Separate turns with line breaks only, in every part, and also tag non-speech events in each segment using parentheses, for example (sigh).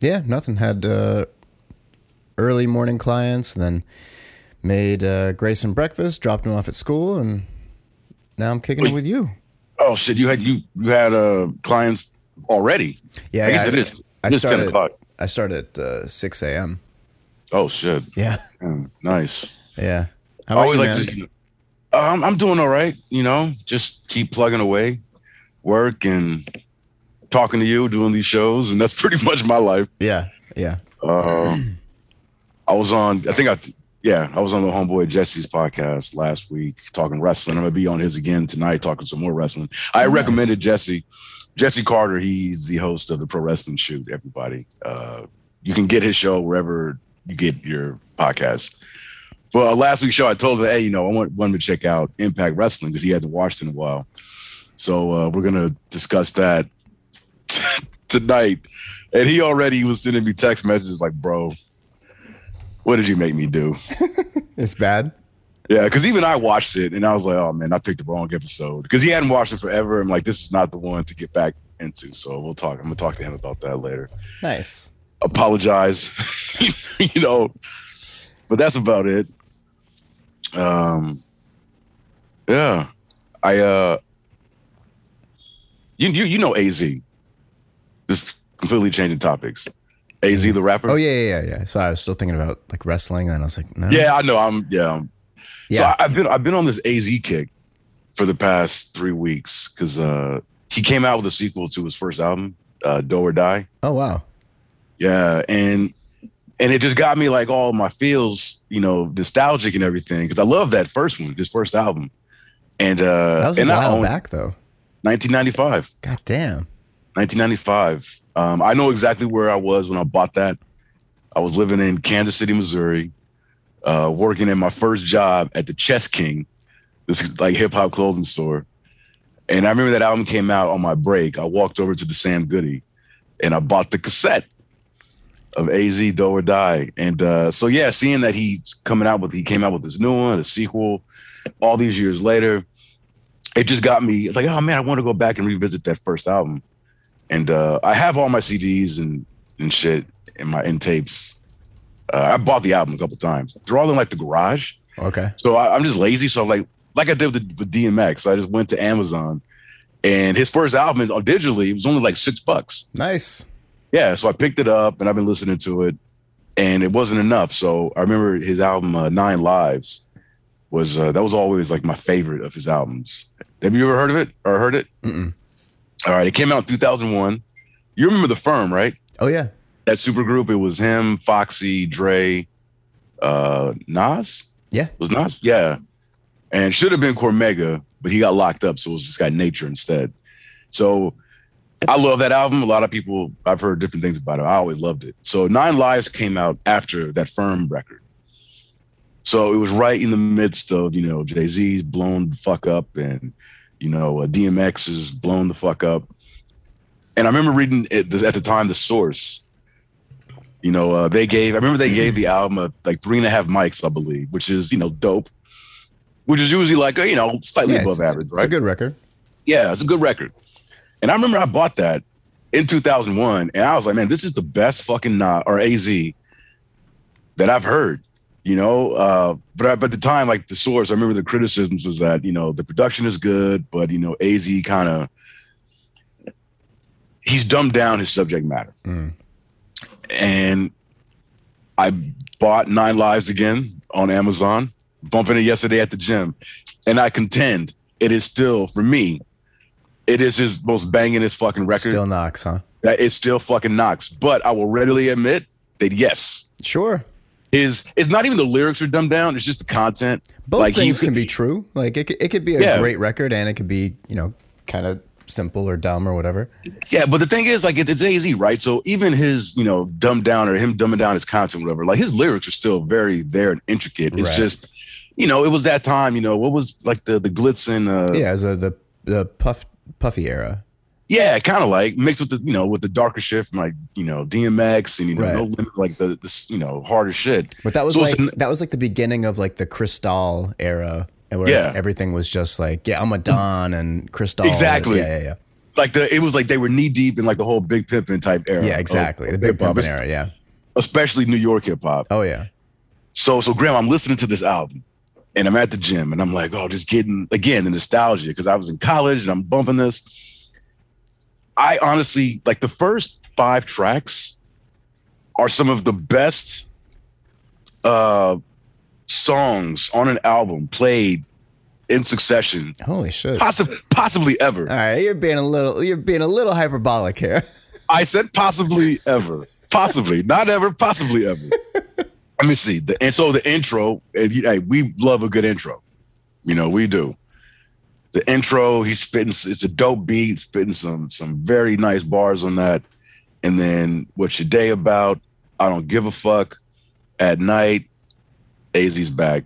Yeah, nothing. Had uh, early morning clients, and then made uh, Grayson breakfast, dropped him off at school, and now I'm kicking it with you.
Oh shit! You had you you had uh clients already.
Yeah,
I guess
I-
it is.
I
It's ten
started.
o'clock.
I started at uh, six a.m.
Oh shit!
Yeah,
Yeah, (laughs) nice.
yeah.
I always
you,
like
man?
to. you know, um, I'm doing all right. You know, just keep plugging away, work and talking to you, doing these shows, and that's (laughs) pretty much my life.
Yeah, yeah.
Um, I was on. I think I. Yeah, I was on the homeboy Jesse's podcast last week talking wrestling. I'm gonna be on his again tonight talking some more wrestling. I
Nice.
recommended Jesse, Jesse Carter. He's the host of the Pro Wrestling Shoot. Everybody, uh, you can get his show wherever you get your podcast. Well, last week's show, I told him, hey, you know, I want wanted to check out Impact Wrestling because he hadn't watched in a while. So uh, we're gonna discuss that (laughs) tonight. And he already was sending me text messages like, bro, what did you make me do? (laughs)
It's bad.
Yeah, because even I watched it and I was like, oh man, I picked the wrong episode. Because he hadn't watched it forever. I'm like, this is not the one to get back into. So we'll talk. I'm gonna talk to him about that later.
Nice.
Apologize, (laughs) you know, but that's about it. Um, yeah, I uh, you you you know Az, just completely changing topics. Az the rapper.
Oh yeah, yeah, yeah, yeah. So I was still thinking about like wrestling, and I was like, no.
Yeah, I know. I'm yeah. I'm,
Yeah.
So I, I've been I've been on this Az kick for the past three weeks because uh, he came out with a sequel to his first album, uh, Do or Die.
Oh wow.
Yeah, and and it just got me like all my feels, you know, nostalgic and everything because I love that first one, his first album. And uh,
That was a
and
while back though.
1995.
God damn.
1995. Um, I know exactly where I was when I bought that. I was living in Kansas City, Missouri, uh, working in my first job at the Chess King, this like hip hop clothing store. And I remember that album came out on my break. I walked over to the Sam Goody and I bought the cassette of AZ Do or Die. And uh, so yeah, seeing that he's coming out with he came out with this new one, a sequel, all these years later, it just got me. It's like, oh man, I want to go back and revisit that first album. And uh, I have all my CDs and and shit in my in tapes. Uh, I bought the album a couple times. They're all in like the garage.
Okay.
So I, I'm just lazy. So I'm like, like I did with, with DMX, I just went to Amazon, and his first album is- on digitally it was only like six bucks.
Nice.
Yeah, so I picked it up and I've been listening to it, and it wasn't enough. So I remember his album uh, Nine Lives was uh, that was always like my favorite of his albums. Have you ever heard of it or heard it?
Mm-mm.
All right, it came out in 2001. You remember the firm, right?
Oh yeah.
That super group. It was him, Foxy, Dre, uh, Nas.
Yeah.
it was Nas. Yeah, and should have been Cormega, but he got locked up, so it was just got Nature instead. So I love that album. A lot of people I've heard different things about it. I always loved it. So Nine Lives came out after that firm record. So it was right in the midst of you know Jay Z's blown fuck up and you know uh, DMX is blown the fuck up. And I remember reading it at the time the source. You know, uh, they gave. I remember they gave the album a, like three and a half mics, I believe, which is you know dope. Which is usually like a, you know slightly
Yeah,
above
it's,
average,
It's a good record.
Yeah, it's a good record. And I remember I bought that in 2001, and I was like, man, this is the best fucking not or AZ that I've heard. You know, uh, but I, but at the time, like the source, I remember the criticisms was that you know the production is good, but you know Az kind of he's dumbed down his subject matter,
Mm.
and I bought Nine Lives again on Amazon, bumping it yesterday at the gym, and I contend it is still for me. It is his most bangingest fucking record.
Still knocks, huh?
that it still fucking knocks. But I will readily admit that yes,
Sure.
His it's not even the lyrics are dumbed down. It's just the content.
Both
Like,
things can be true. Like it, could- it could be a
Yeah.
great record, and it could be you know kind of simple or dumb or whatever.
Yeah, but the thing is, like, it's, it's AZ, right? So even his, you know, dumbed down or him dumbing down his content, whatever, like his lyrics are still very there and intricate. It's
Right.
just, you know, it was that time, you know, what was like the the glitz and uh,
Yeah, the the puff puffy era.
Yeah, kind of like mixed with the, you know, with the darker shit from like, you know, DMX and you know,
Right.
no limit, like the this, you know, harder shit.
But that was
So
like
an-
that was like the beginning of like the Cristal era, where
Yeah.
everything was just like, yeah, I'm a Don and Cristal.
Exactly.
Yeah, yeah, yeah.
like the it was like they were knee deep in like the whole Big Pimpin' type era.
Yeah, exactly.
of
the big Pimpin' era. Yeah.
especially New York hip hop.
Oh yeah.
So so Graham, I'm listening to this album and I'm at the gym and I'm like, oh, just getting again the nostalgia because I was in college and I'm bumping this. I honestly like the first five tracks are some of the best uh songs on an album played in succession,
Holy shit.
possibly possibly ever.
All right, you're being a little you're being a little hyperbolic here. (laughs)
I said possibly ever. Possibly. Not ever, possibly ever. (laughs) Let me see. The, and so the intro, and hey, we love a good intro. You know, we do. The intro, he's spitting, it's a dope beat, spitting some some very nice bars on that. And then what's your day about? I don't give a fuck. At night, AZ's back.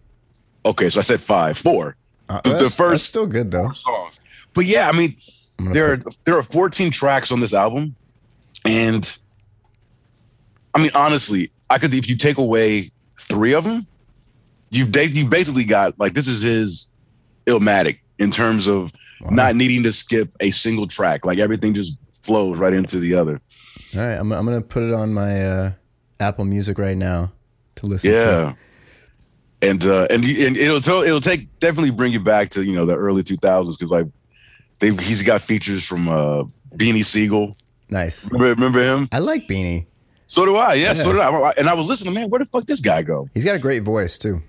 Okay, so I said five, four
Uh,
The- the first-
still good though.
songs. But yeah, I mean, there are there are 14 tracks on this album, and I mean honestly, I could if you take away three of them, you've you basically got like this is his Illmatic in terms of
wow.
not needing to skip a single track. Like everything just flows right into the other.
All right, I'm I'm gonna put it on my uh, Apple Music right now to listen to.
Yeah. And uh, and and it'll tell, it'll take definitely bring you back to you know the early 2000s because like they he's got features from uh, Beanie Sigel.
Nice.
Remember, remember him?
I like Beanie.
So do I. Yeah, so
Yeah.
did I. And I was listening, man. Where the fuck this guy go?
He's got a great voice too.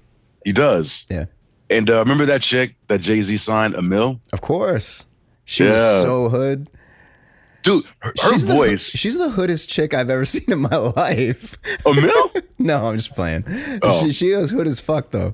He does.
Yeah.
And uh, remember that chick that Jay Z signed, Amil?
Of course. She was so hood.
Dude, her, her
she's
voice.
The, she's the hoodest chick I've ever (laughs) seen in my life.
Amil? (laughs)
no, I'm just playing.
Oh.
She she is hood as fuck though.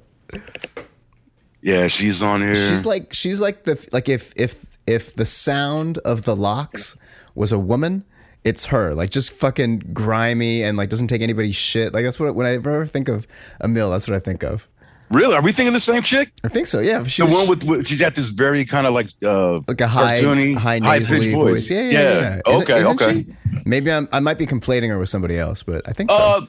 yeah, she's on here.
She's like she's like the like if if if the sound of the Lox was a woman, it's her. Like just fucking grimy and like doesn't take anybody's shit. Like that's what when I ever think of Amil, that's what I think of.
Really? Are we thinking the same chick?
I think so. Yeah, she
The
was
one with, with she's got this very kind of like uh
like a high
cartoony,
high nasally
voice.
voice. Yeah, yeah,
Yeah.
yeah. yeah.
Okay,
isn't
okay.
she? Maybe I'm, I might be conflating her with somebody else, but I think so.
uh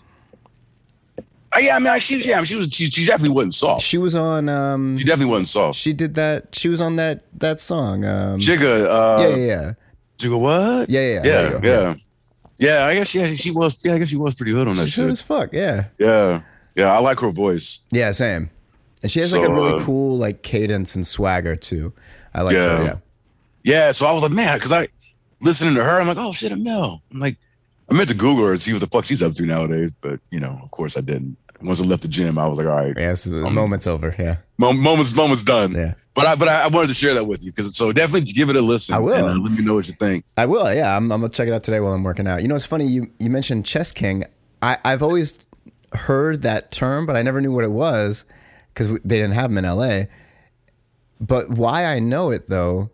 uh, yeah, I mean, she, yeah, she was, she, she definitely wasn't soft.
she was on. Um,
She definitely wasn't soft.
she did that. She was on that that song. Um,
Jigga, uh,
yeah, yeah, yeah,
Jigga, what?
yeah, yeah.
yeah, yeah, yeah. I guess yeah, she was. Yeah, I guess she was pretty good on that
She's hood
shit.
as fuck. Yeah,
Yeah, yeah. I like her voice.
yeah, same. And she has like a really
uh,
cool like cadence and swagger too. I like
Yeah.
her. Yeah.
Yeah, so I was like, man, because I listening to her, I'm like, oh shit, Amil. I'm like, I meant to Google her and see what the fuck she's up to nowadays, but you know, of course I didn't. Once I left the gym, I was like, all right,
Yeah, this is, the
Um,
moment's over. Yeah,
moments, moments done.
yeah.
But I, but I, I wanted to share that with you because so definitely give it a listen.
I will.
And, uh, let me know what you think.
I will. Yeah, I'm, I'm gonna check it out today while I'm working out. You know, it's funny. You you mentioned Chess King. I I've always heard that term, but I never knew what it was because they didn't have them in L.A. But why I know it though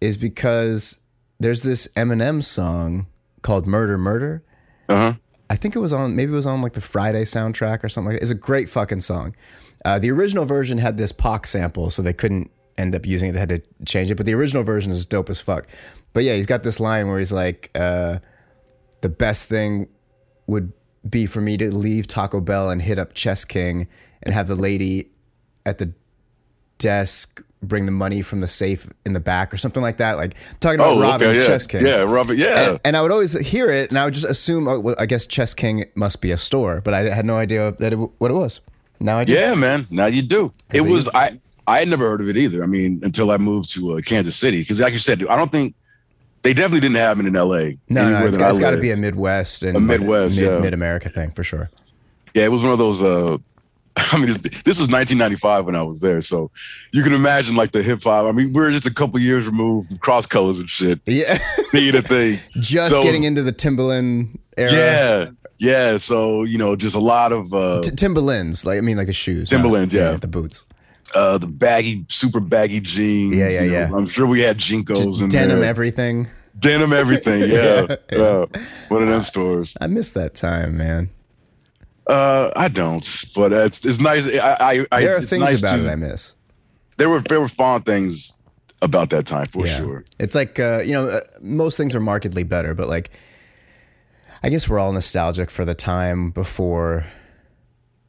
is because there's this Eminem song called "Murder Murder."
Uh huh.
I think it was on maybe it was on like the Friday soundtrack or something like that. It's a great fucking song. Uh, the original version had this Pac sample, so they couldn't end up using it. They had to change it. But the original version is dope as fuck. But yeah, he's got this line where he's like, uh, the best thing would be for me to leave Taco Bell and hit up Chess King and have the lady at the desk bring the money from the safe in the back or something like that. Like talking about
Oh,
robbing
okay, yeah,
Chess King.
yeah, Robert, yeah.
And, and I would always hear it, and I would just assume, oh, well, I guess Chess King must be a store, but I had no idea that it, what it was. Now I do.
Yeah, man. Now you do. It- was I. I had never heard of it either. I mean, until I moved to uh, Kansas City, because like you said, dude I don't think they definitely didn't have it in L.A.
No, no, it's it's got to be a Midwest and
A Midwest,
mid,
yeah.
mid America thing for sure.
Yeah, it was one of those. Uh, (laughs) I mean, this, this was 1995 when I was there, so you can imagine like the hip hop. I mean, we are just a couple years removed from cross colors and shit
Yeah, (laughs)
being a thing. (laughs)
just
So-
getting into the Timberland era.
Yeah, yeah. So you know, just a lot of uh,
T- Timberlands, like I mean, like the shoes.
Timberlands,
not-
yeah.
the boots,
uh, the baggy, super baggy jeans.
Yeah, yeah,
you know,
yeah.
I'm sure we had JNCOs and
denim, everything.
denim, everything. (laughs) Yeah,
Yeah,
yeah. One of them stores.
I miss that time, man.
Uh, I don't, but it's it's nice. I, I, I
There are
it's
things
nice
about
to-
it I miss.
There were there were fond things about that time for
Yeah.
sure.
It's like uh, you know, uh, most things are markedly better, but like, I guess we're all nostalgic for the time before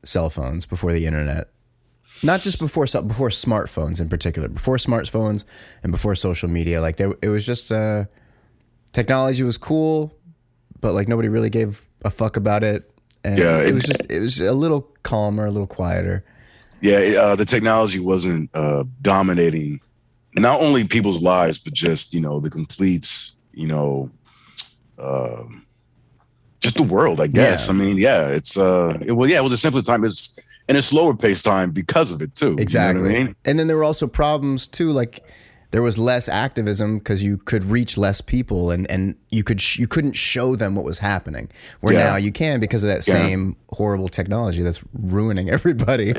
cell phones, before the internet. Not just before before smartphones in particular, before smartphones and before social media. Like there, it was just uh, technology was cool, but like nobody really gave a fuck about it. And
Yeah,
it
it-
was just it was a little calmer, a little quieter.
Yeah, uh, the technology wasn't uh, dominating not only people's lives, but just you know the complete, you know, um just the world. I guess.
Yeah.
I mean, yeah, it's uh, it, well, yeah, it was a simpler time. It's and a slower paced time because of it too. You know what I
Exactly.
mean?
And then there were also problems too, like there was less activism because you could reach less people and, and you could sh- you couldn't show them what was happening. Where
Yeah.
now you can because of that
Yeah.
same horrible technology that's ruining (laughs) everybody.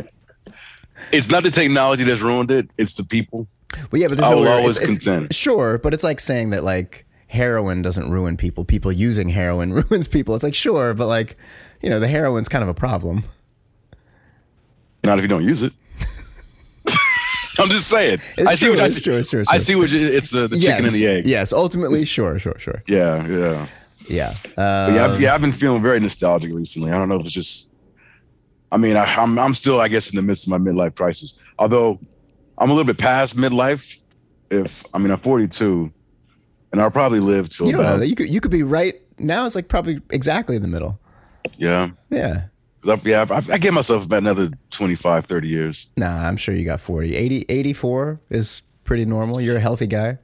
It's not the technology that's ruined it; it's the people.
Well, yeah, but there's
I
no
will
way-
always
it's- it's-
contend.
Sure, but it's like saying that like heroin doesn't ruin people. People using heroin (laughs) ruins people. It's like sure, but like you know the heroin's kind of a problem.
Not if you don't use it. (laughs) I'm just saying.
It's
I see
true,
what I
it's
see.
true, it's true, it's
I see what you, it's uh, the
yes,
chicken and the egg.
Yes, ultimately, sure, sure, sure.
Yeah, yeah.
Yeah, uh,
yeah, I've, yeah, I've been feeling very nostalgic recently. I don't know if it's just. I mean, I, I'm I'm still, I guess, in the midst of my midlife crisis. Although I'm a little bit past midlife. If I mean, I'm 42, and I'll probably live till
you don't know
about
that. You could you could be right now. It's like probably exactly in the middle.
yeah.
Yeah.
I, yeah, I, I give myself about another 25, 30 years.
Nah, I'm sure you got 40. 80, 84 is pretty normal. You're a healthy guy.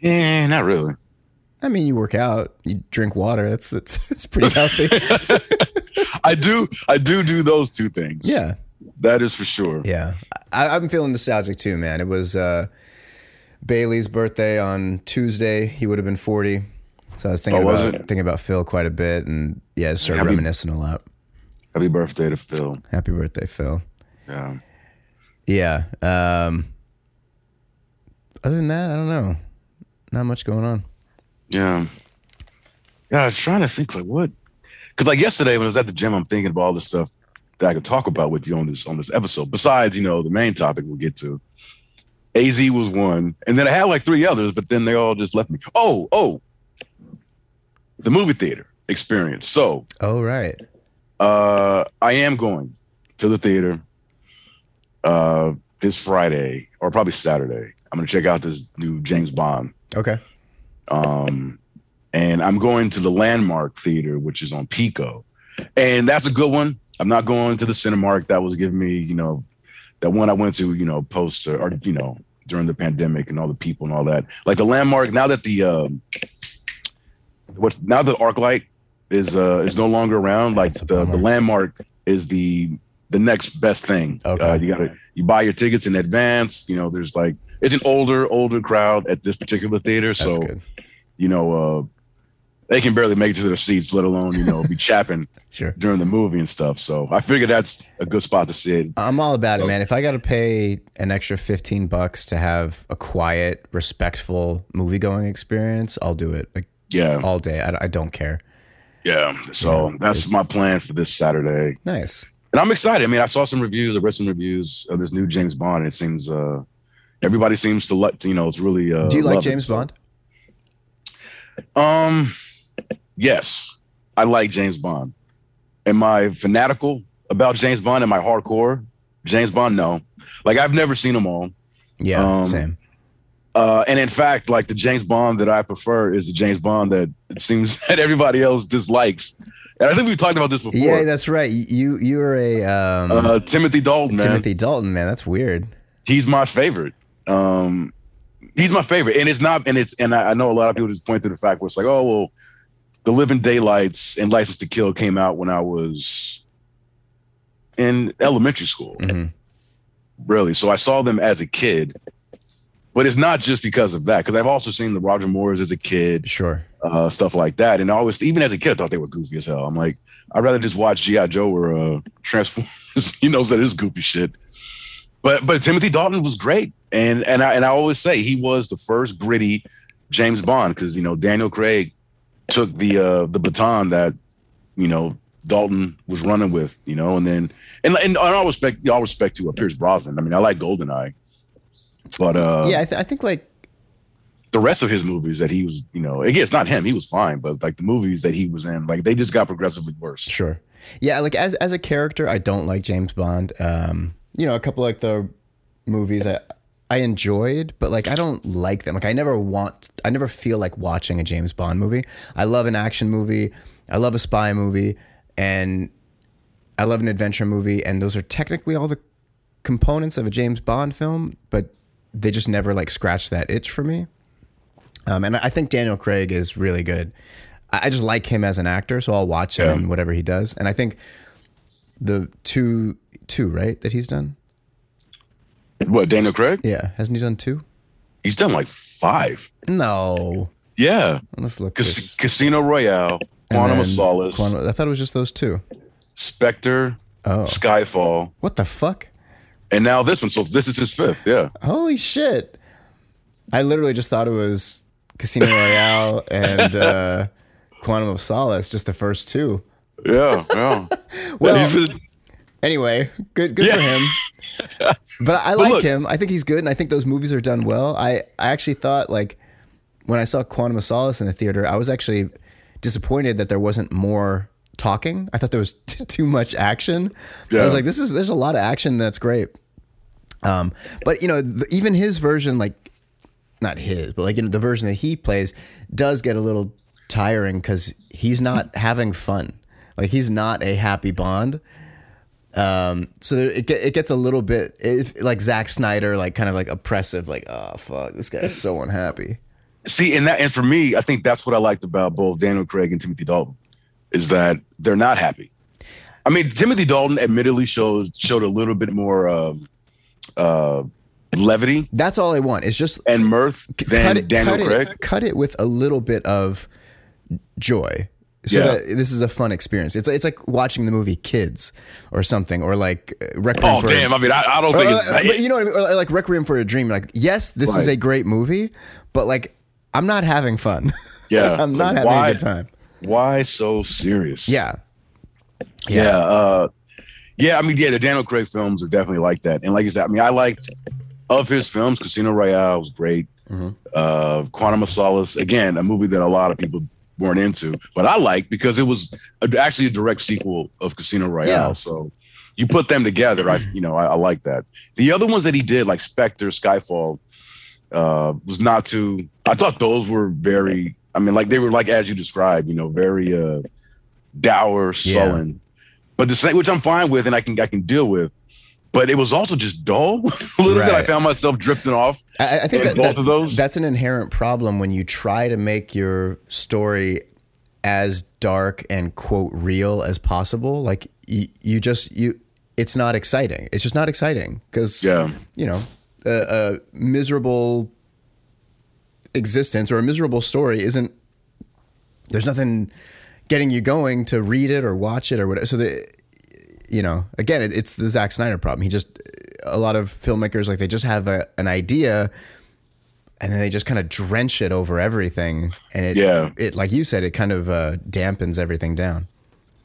Yeah, not really.
I mean, you work out, you drink water. That's that's, (laughs) that's pretty healthy. (laughs)
I do, I do do those two things.
yeah.
that is for sure.
Yeah. I, I'm feeling nostalgic too, man. It was uh, Bailey's birthday on Tuesday. He would have been 40. So I was thinking
Oh,
about thinking about Phil quite a bit and yeah, just started
Happy-
reminiscing a lot.
Happy birthday to Phil.
Happy birthday, Phil.
Yeah.
Yeah. Um, other than that, I don't know. Not much going on.
Yeah. Yeah, I was trying to think like what because like yesterday when I was at the gym, I'm thinking about all the stuff that I could talk about with you on this on this episode. Besides, you know, the main topic we'll get to. AZ was one, and then I had like three others, but then they all just left me. Oh, oh, the movie theater experience. So
Oh, right.
Uh I am going to the theater uh this Friday or probably Saturday. I'm gonna check out this new James Bond
Okay.
um, and I'm going to the Landmark Theater, which is on Pico, and that's a good one. I'm not going to the Cinemark that was giving me, you know, that one I went to, you know, post or, you know during the pandemic and all the people and all that. Like the Landmark, now that the um, what now the ArcLight is uh is no longer around, like the the. Landmark is the the next best thing.
Okay.
Uh, you gotta you buy your tickets in advance. You know, there's like it's an older older crowd at this particular theater, so you know, uh, they can barely make it to their seats, let alone, you know, be chapping (laughs)
Sure.
during the movie and stuff. So I figure that's a good spot to sit.
I'm all about it,
Oh.
man. If I got to pay an extra 15 bucks to have a quiet, respectful movie going experience, I'll do it like
Yeah.
all day. I, I don't care.
Yeah. So
Yeah.
that's my plan for this Saturday.
Nice.
And I'm excited. I mean, I saw some reviews, I read some reviews of this new James Bond. And it seems, uh, everybody seems to like, you know, it's really, uh,
Do you like
it.
James
So-
Bond?
Um, yes, I like James Bond. Am I fanatical about James Bond? Am I hardcore? James Bond? No. Like I've never seen them all.
Yeah,
Um,
same.
Uh, and in fact, like the James Bond that I prefer is the James Bond that it seems (laughs) that everybody else dislikes. And I think we've talked about this before.
Yeah, that's right. You you're a um,
uh, Timothy Dalton, man.
Timothy Dalton, man. That's weird.
He's my favorite. Um, he's my favorite, and it's not, and it's, and I, I know a lot of people just point to the fact where it's like, oh well, The Living Daylights and License to Kill came out when I was in elementary school,
Mhm.
really. So I saw them as a kid, but it's not just because of that, because I've also seen the Roger Moores as a kid,
Sure.
uh, stuff like that, and I always, even as a kid, I thought they were goofy as hell. I'm like, I'd rather just watch GI Joe or uh, Transformers. (laughs) you know, that is goofy shit. But but Timothy Dalton was great, and and I and I always say he was the first gritty James Bond because you know Daniel Craig took the uh, the baton that you know Dalton was running with, you know, and then and and all respect, all respect to uh, Pierce Brosnan. I mean, I like Goldeneye, but uh,
yeah, I, th- I think like
the rest of his movies that he was, you know, again, it's not him, he was fine, but like the movies that he was in, like they just got progressively worse.
Sure. Yeah, like as as a character, I don't like James Bond. Um, you know, a couple like the movies I I enjoyed, but like I don't like them. Like I never want, I never feel like watching a James Bond movie. I love an action movie, I love a spy movie, and I love an adventure movie, and those are technically all the components of a James Bond film, but they just never like scratch that itch for me. Um, and I think Daniel Craig is really good. I I just like him as an actor, so I'll watch him
Yeah.
in whatever he does. And I think the two, two right that he's done.
What Daniel Craig?
Yeah, hasn't he done two?
He's done like five.
No,
Yeah,
let's look.
Cas- Casino Royale, Quantum of Solace,
Quantum- I thought it was just those two.
Spectre,
Oh,
Skyfall,
what the fuck?
And now this one. So this is his fifth. Yeah.
Holy shit! I literally just thought it was Casino Royale (laughs) and uh, Quantum of Solace, just the first two.
Yeah, yeah. (laughs)
Well, Anyway, good good
Yeah.
for him. (laughs) But I like
look-
him. I think he's good, and I think those movies are done well. I, I actually thought like when I saw Quantum of Solace in the theater, I was actually disappointed that there wasn't more talking. I thought there was t- too much action. I was like, this is there's a lot of action that's great. Um, but you know, even his version, like not his, but like you know, the version that he plays does get a little tiring because he's not having fun. Like he's not a happy Bond. Um, so there, it it gets a little bit it, like Zack Snyder, like kind of like oppressive. Like, oh fuck, this guy's so unhappy.
see, and that, and for me, I think that's what I liked about both Daniel Craig and Timothy Dalton, is that they're not happy. I mean, Timothy Dalton admittedly showed showed a little bit more um, uh, levity
That's all I want. It's just
and mirth than
cut it,
Daniel
cut
Craig.
it, cut it with a little bit of joy. So
Yeah.
that this is a fun experience. It's it's like watching the movie Kids or something, or like uh, Requiem
Oh
for
damn! I mean, I, I don't
Or,
think
uh,
it's.
but you know what I mean? Or like Requiem for a Dream. Like, yes, this is a great movie, but like, I'm not having fun. (laughs)
Yeah.
I'm not
Like,
having
why-
a good time.
Why so serious?
Yeah,
Yeah. Uh, yeah. I mean, yeah, the Daniel Craig films are definitely like that. And like you said, I mean, I liked of his films, Casino Royale was great.
Mhm.
Uh, Quantum of Solace, again, a movie that a lot of people weren't into, but I liked because it was a, actually a direct sequel of Casino Royale.
Yeah.
So you put them together, I, you know, I, I like that. The other ones that he did, like Spectre, Skyfall, uh, was not too. I thought those were very. I mean, like they were like as you described, you know, very uh, dour,
Yeah.
sullen. But the same, which I'm fine with, and I can I can deal with. But it was also just dull. (laughs) a little bit. I found myself drifting off.
I, I think that,
both
that-
of those.
that's an inherent problem when you try to make your story as dark and quote real as possible. Like you, you just you, it's not exciting. It's just not exciting because
Yeah.
you know a, a miserable existence or a miserable story isn't. There's nothing getting you going to read it or watch it or whatever. So the you know, again, it, it's the Zack Snyder problem. He just a lot of filmmakers like they just have a, an idea and then they just kind of drench it over everything and it
Yeah.
it like you said it kind of uh, dampens everything down.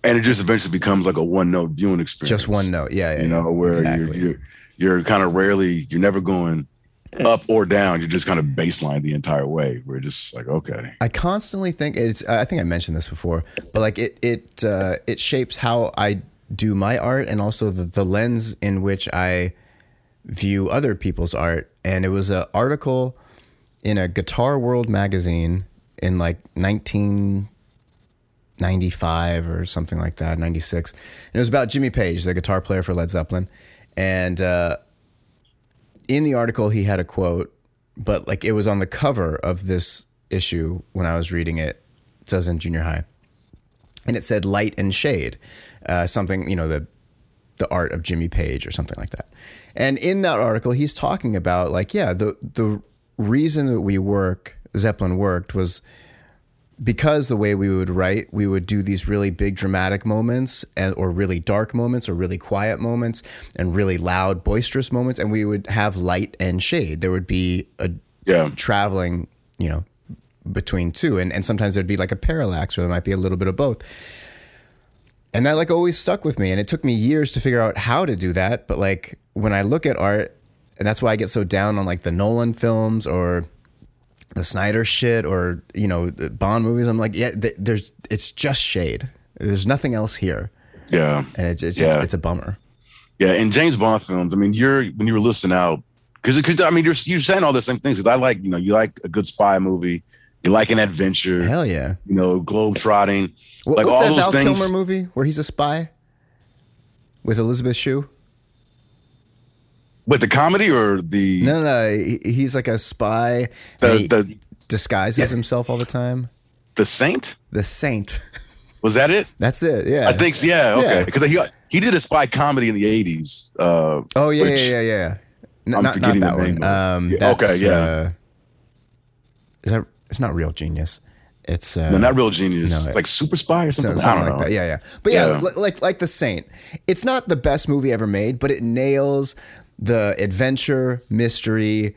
and it just eventually becomes like a one note viewing experience.
Just one note. Yeah, yeah.
you know, where
Exactly.
you're, you're you're kind of rarely you're never going up or down. You're just kind of baseline the entire way. We're just like okay,
I constantly think it's. I think I mentioned this before, but like it it uh, it shapes how I do my art and also the, the lens in which I view other people's art. And it was an article in a Guitar World magazine in like 1995 or something like that, 96. And it was about Jimmy Page, the guitar player for Led Zeppelin. And uh, in the article, he had a quote, but like it was on the cover of this issue when I was reading it. So I was in junior high, and it said "light and shade," uh, something you know the the art of Jimmy Page or something like that. And in that article, he's talking about like yeah the the reason that we work Zeppelin worked was because the way we would write, we would do these really big dramatic moments and, or really dark moments or really quiet moments and really loud, boisterous moments. And we would have light and shade. There would be a
yeah,
traveling, you know, between two. And, and sometimes there'd be like a parallax or there might be a little bit of both. And that like always stuck with me. And it took me years to figure out how to do that. But like when I look at art, and that's why I get so down on like the Nolan films or the Snyder shit or you know Bond movies. I'm like, yeah, th- there's it's just shade. There's nothing else here,
yeah,
and it's it's just
Yeah.
it's a bummer.
yeah. In James Bond films, I mean, you're when you were listening out because because I mean you're you're saying all the same things. Because I like you know you like a good spy movie, you like an adventure,
Hell yeah.
you know, globe trotting.
What,
Like,
what's
all
that
those
Val
things-
Kilmer movie where he's a spy with Elizabeth Shue?
With the comedy or the
No, no, no. he- He's like a spy.
the, the
disguises himself all the time.
the Saint
The Saint.
was that it?
That's it. Yeah.
I think yeah.
Yeah.
Okay, because he he did a spy comedy in the '80s. Uh,
Oh yeah,
which-
yeah, yeah, yeah. N-
I'm
not, not
forgetting
that
the name
one. Um,
Yeah,
that's,
okay, yeah.
Uh, is that? It's not Real Genius. It's uh,
No, not real genius.
no,
it's like super spy or something.
something,
I don't
like
know.
that. Yeah, yeah. But yeah,
Yeah.
li- like like the Saint. It's not the best movie ever made, but it nails the adventure, mystery,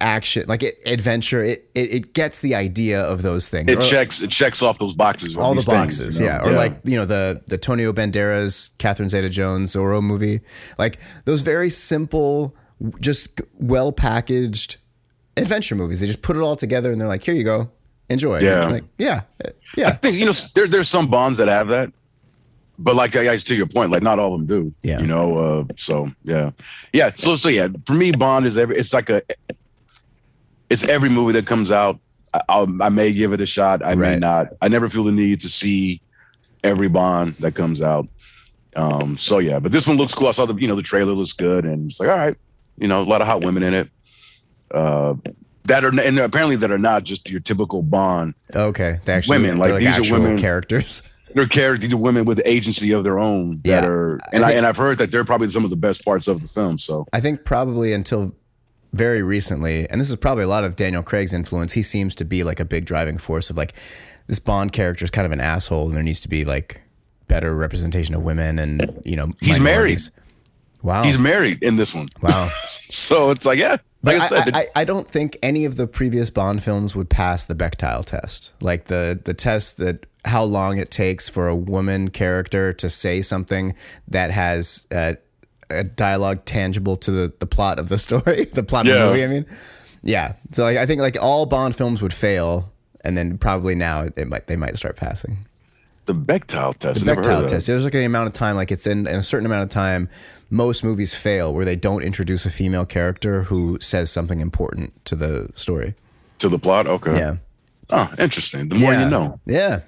action, like it, adventure. It, it it gets the idea of those things.
It
Or-
checks it checks off those boxes.
all the
these things,
boxes,
you know?
yeah. Or like you know the the Tonio Banderas, Catherine Zeta-Jones, Zorro movie, like those very simple, just well packaged adventure movies. They just put it all together and they're like, here you go, enjoy.
Yeah.
like yeah,
I think you know there there's some bonds that have that, but like I guys to your point, like not all of them do.
Yeah.
You know. Uh, so yeah, yeah. So so yeah. For me, Bond is every. It's like a. It's every movie that comes out. I, I'll, I may give it a shot. I may not. I never feel the need to see every Bond that comes out. Um. So yeah, but this one looks cool. I saw the you know the trailer looks good, and it's like all right, you know a lot of hot women in it. Uh, that are and apparently that are not just your typical Bond
okay. They actually
Women, like,
they're
these are women-
characters. (laughs)
they're characters, these are women with agency of their own that
Yeah.
are, and I,
think-
and I've heard that they're probably some of the best parts of the film. So
I think probably until very recently, and this is probably a lot of Daniel Craig's influence. He seems to be like a big driving force of like this Bond character is kind of an asshole, and there needs to be like better representation of women and you know
He's
minorities. Wow,
he's married in this one.
wow. (laughs)
So it's like, yeah, like I,
I,
said,
I, I, I don't think any of the previous Bond films would pass the Bechdel test, like the the test that how long it takes for a woman character to say something that has uh, a dialogue tangible to the, the plot of the (laughs) story, the plot of the movie. I mean, yeah. So like, I think like all Bond films would fail, and then probably now it might they might start passing.
the Bechdel test. Heard
Bechdel test. There's like an amount of time, like it's in, in a certain amount of time. Most movies fail where they don't introduce a female character who says something important to the story.
to the plot. Okay.
Yeah.
Oh, interesting. The more
yeah.
you know.
Yeah.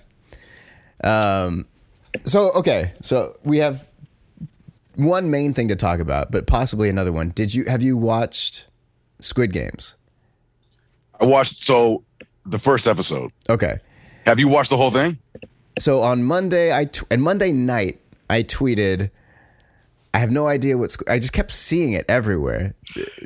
Um. So okay. So we have one main thing to talk about, but possibly another one. Did you have you watched Squid Games?
I watched so the first episode.
Okay.
Have you watched the whole thing?
So on Monday, I t- and Monday night, I tweeted. I have no idea what I just kept seeing it everywhere,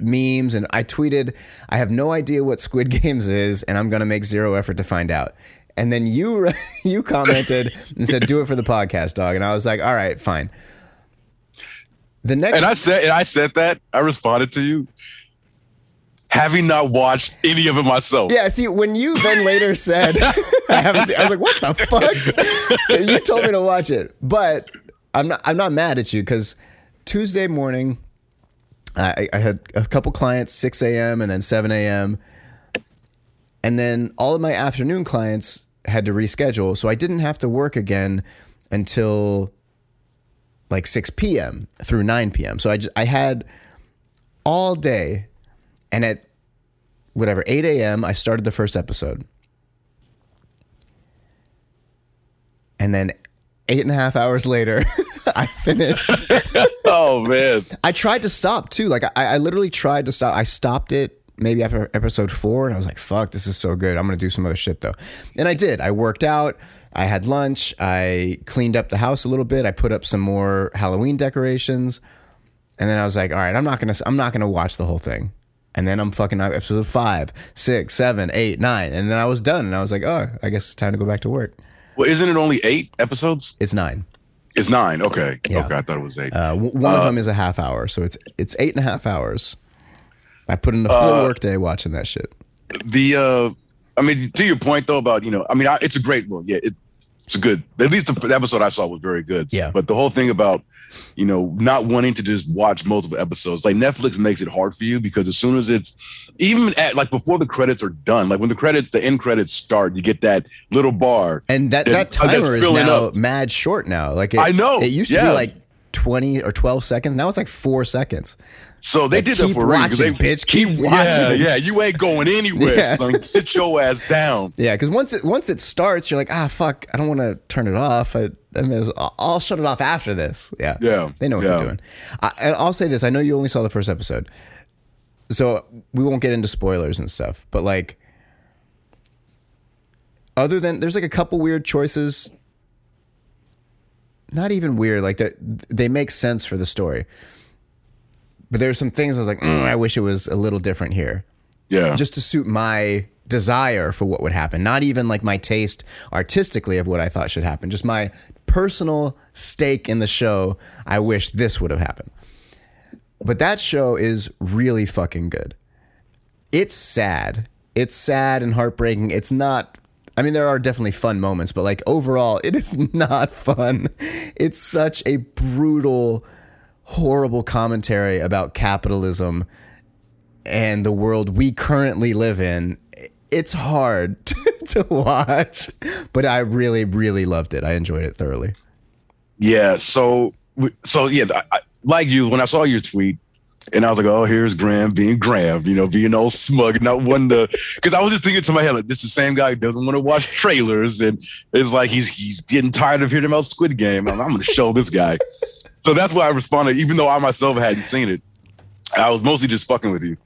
memes, and I tweeted. I have no idea what Squid (laughs) Games is, and I'm gonna make zero effort to find out. And then you (laughs) you commented and said, "Do it for the podcast, dog." And I was like, "All right, fine." The next,
And I said, and I said that. I responded to you, having not watched any of it myself.
yeah. See, when you then later said, (laughs) "I haven't," seen, I was like, "What the fuck?" you told me to watch it, but I'm not. I'm not mad at you because Tuesday morning, I, I had a couple clients, 6 a.m. and then 7 a.m. And then all of my afternoon clients had to reschedule. So I didn't have to work again until like 6 p.m. through 9 p.m. So I, just, I had all day. And at whatever, 8 a.m., I started the first episode. And then eight and a half hours later, (laughs) I finished. (laughs)
Oh man.
I tried to stop too. Like I, I literally tried to stop. I stopped it maybe after episode four, and I was like, "Fuck, this is so good. I'm gonna do some other shit though." And I did. I worked out. I had lunch. I cleaned up the house a little bit. I put up some more Halloween decorations, and then I was like, "All right, I'm not gonna. I'm not gonna watch the whole thing." And then I'm fucking on episode five, six, seven, eight, nine, and then I was done. And I was like, "Oh, I guess it's time to go back to work."
Well, isn't it only eight episodes?
It's nine.
It's nine. Okay.
Yeah.
Okay. I thought it was eight.
Uh, one of them is a half hour, so it's it's eight and a half hours. I put in a full work day watching that shit.
the uh i mean to your point though about you know i mean I, it's a great well yeah it, it's a good at least the, the episode i saw was very good
Yeah.
but the whole thing about you know not wanting to just watch multiple episodes like netflix makes it hard for you because as soon as it's even at like before the credits are done like when the credits the end credits start you get that little bar
And that,
that-
that timer is now
up.
mad short now. Like it,
I know,
it used to
yeah.
be like twenty or twelve seconds. Now it's like four seconds.
So they
Like,
did that
keep
for a reason. 'cause
watching,
they,
bitch. Keep
Yeah,
watching.
yeah. Yeah, you ain't going anywhere,
Yeah.
son. Sit your ass down. (laughs)
Yeah, because once it once it starts, you're like, ah, fuck, I don't want to turn it off. I, I mean, I'll, shut it off after this. Yeah,
Yeah,
they know what
yeah.
they're doing. I, and I'll say this: I know you only saw the first episode, so we won't get into spoilers and stuff. But like, other than there's like a couple weird choices. Not even weird, like they they make sense for the story. But there there's some things I was like, mm, I wish it was a little different here
Yeah.
just to suit my desire for what would happen. Not even like my taste artistically of what I thought should happen. Just my personal stake in the show. I wish this would have happened. But that show is really fucking good. It's sad. It's sad and heartbreaking. It's not. I mean, there are definitely fun moments, but like overall, (laughs) it is not fun. It's such a brutal, horrible commentary about capitalism and the world we currently live in, it's hard (laughs) to watch. But I really, really loved it. I enjoyed it thoroughly.
Yeah. So, so yeah, I, like you, when I saw your tweet, and I was like, oh, here's Graham being Graham, you know, being all smug, not one to, because I was just thinking to my head, like, this is the same guy who doesn't want to watch trailers, and it's like he's he's getting tired of hearing about Squid Game. I'm, I'm going to show this guy. So that's why I responded, even though I myself hadn't seen it. I was mostly just fucking with you.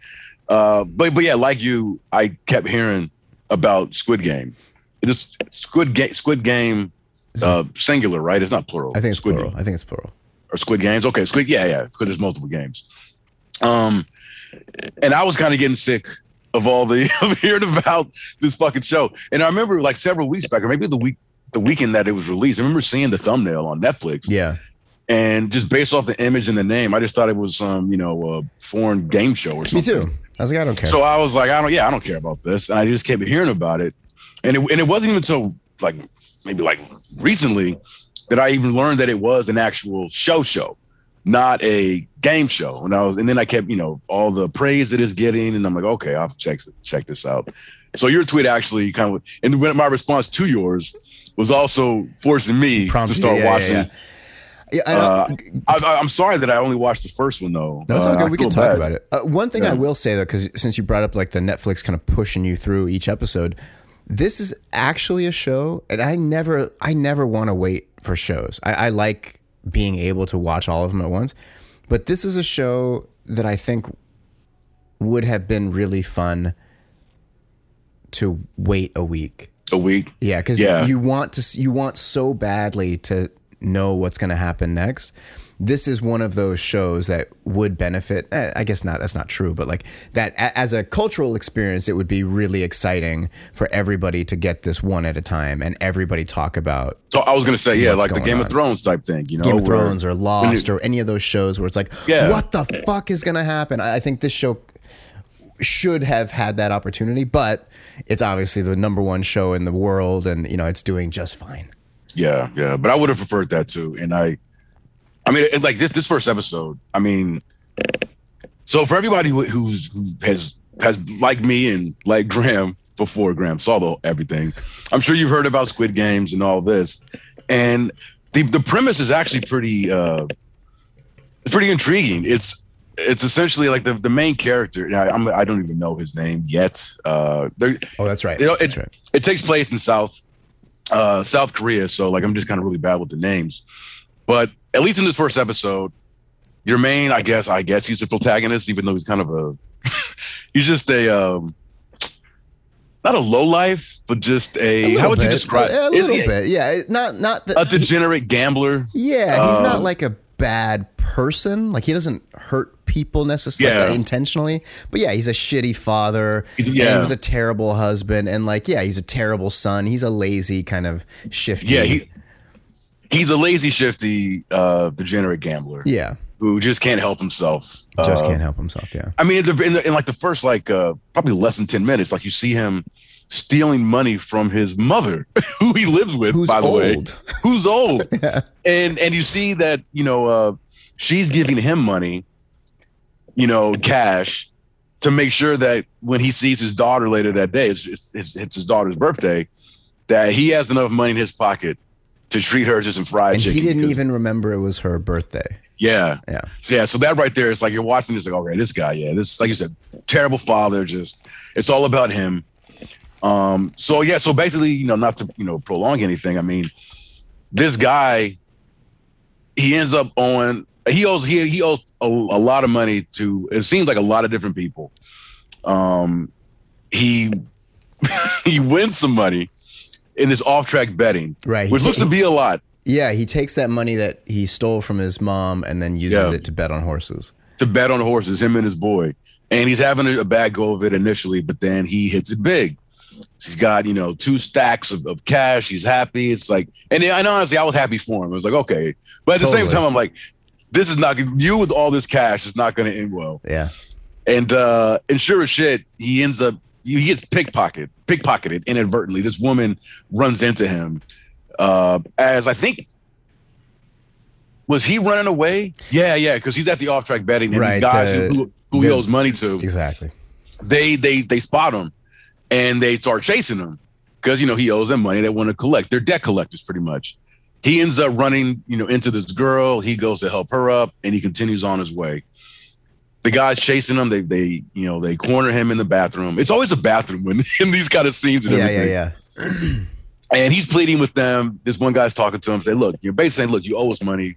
Uh, but but yeah, like you, I kept hearing about Squid Game. It is Squid Game, Squid Game, uh, singular, right? It's not plural.
I think it's
Squid
plural. I think it's plural.
or Squid Games. Okay, Squid. Yeah, yeah. Because there's multiple games. Um, and I was kind of getting sick of all the (laughs) of hearing about this fucking show. And I remember like several weeks back, or maybe the week the weekend that it was released. I remember seeing the thumbnail on Netflix,
Yeah.
And just based off the image and the name, I just thought it was some you know uh, foreign game show or something.
Me too. I was like, I don't care.
So I was like, I don't, yeah, I don't care about this, and I just kept hearing about it, and it, and it wasn't even until like maybe like recently that I even learned that it was an actual show show, not a game show. And I was, and then I kept, you know, all the praise that it is getting, and I'm like, okay, I'll check check this out. So your tweet actually kind of, and my response to yours was also forcing me
Prompt
to start
yeah,
watching.
yeah. Yeah, I don't-
Uh, I, I'm sorry that I only watched the first one though.
No, it's
Uh,
all good. We can talk
bad.
about it. Uh, one thing I will say though, because since you brought up like the Netflix kind of pushing you through each episode, this is actually a show, and I never, I never want to wait for shows. I, I like being able to watch all of them at once, but this is a show that I think would have been really fun to wait a week.
A week.
Yeah, because
Yeah.
you want to you want so badly to know what's going to happen next. This is one of those shows that would benefit. eh, I guess not. That's not true, but like that as a cultural experience, it would be really exciting for everybody to get this one at a time and everybody talk about
So I was gonna say, yeah, like the Game
on?
of Thrones type thing, you know,
Game of Thrones or Lost or any of those shows where it's like,
Yeah.
what the fuck is going to happen? I think this show should have had that opportunity, but it's obviously the number one show in the world, and you know it's doing just fine.
Yeah, yeah, but I would have preferred that too. And I, I mean, it, like this this first episode. I mean, so for everybody who, who's who has has like me and like (laughs) Graham before Graham saw the everything, I'm sure you've heard about Squid Games and all this. And the the premise is actually pretty uh, it's pretty intriguing. It's it's essentially like the the main character. I, I'm I don't even know his name yet. Uh,
Oh, that's right.
You know,
that's
it-
right.
it takes place in South uh South Korea, so like I'm just kind of really bad with the names. But at least in this first episode, your main, I guess, I guess he's the protagonist, even though he's kind of a (laughs) he's just a um not a low life, but just a,
A
how would you describe
A, a little
he
bit, yeah. Not not the,
a degenerate gambler?
yeah. He's not
uh,
like a bad person. Like he doesn't hurt people necessarily
Yeah.
intentionally. But yeah, he's a shitty father.
Yeah.
he was a terrible husband, and like yeah, he's a terrible son. He's a lazy kind of shifty.
Yeah, he he's a lazy, shifty, uh degenerate gambler
yeah,
who just can't help himself.
just
Uh,
can't help himself. Yeah.
I mean, in, the, in, the, in like the first like uh, probably less than ten minutes, like you see him stealing money from his mother, (laughs) who he lives with,
Who's
by the way, (laughs) who's old, (laughs)
Yeah.
and and you see that you know uh, she's giving him money, you know, cash to make sure that when he sees his daughter later that day, it's it's, it's, it's his daughter's birthday, that he has enough money in his pocket to treat her to some fried
And
chicken.
he didn't even remember it was her birthday.
Yeah.
Yeah.
So, yeah. So that right there, it's like you're watching this, like, okay, this guy, yeah, this, like you said, terrible father. Just, it's all about him. Um. So yeah. So basically, you know, not to you know prolong anything. I mean, this guy, he ends up on He owes he he owes a, a lot of money to. It seems like a lot of different people. Um, he (laughs) he wins some money in this off-track betting,
Right.
Which looks to be a lot.
Yeah, he takes that money that he stole from his mom and then uses
Yeah.
it to bet on horses.
to bet on horses, him and his boy. And he's having a bad go of it initially, but then he hits it big. He's got, you know, two stacks of, of cash. He's happy. It's like, and, and honestly, I was happy for him. I was like, okay. But at the same time, I'm like, this is not, you with all this cash is not going to end well.
Yeah.
And, uh, and sure as shit, he ends up, he gets pickpocketed, pickpocketed inadvertently. This woman runs into him. Uh, as I think, was he running away? Yeah, yeah, because he's at the off track betting, and
Right,
these guys
the-
who, who he owes money to,
Exactly.
they they they spot him, and they start chasing him because you know he owes them money. They want to collect. They're debt collectors, pretty much. He ends up running, you know, into this girl. He goes to help her up, and he continues on his way. The guys chasing him. They they you know they corner him in the bathroom. It's always a bathroom when (laughs) in these kind of scenes. And
Yeah, yeah, yeah. (clears throat)
And he's pleading with them. This one guy's talking to him. Say, look, you're basically saying, look, you owe us money.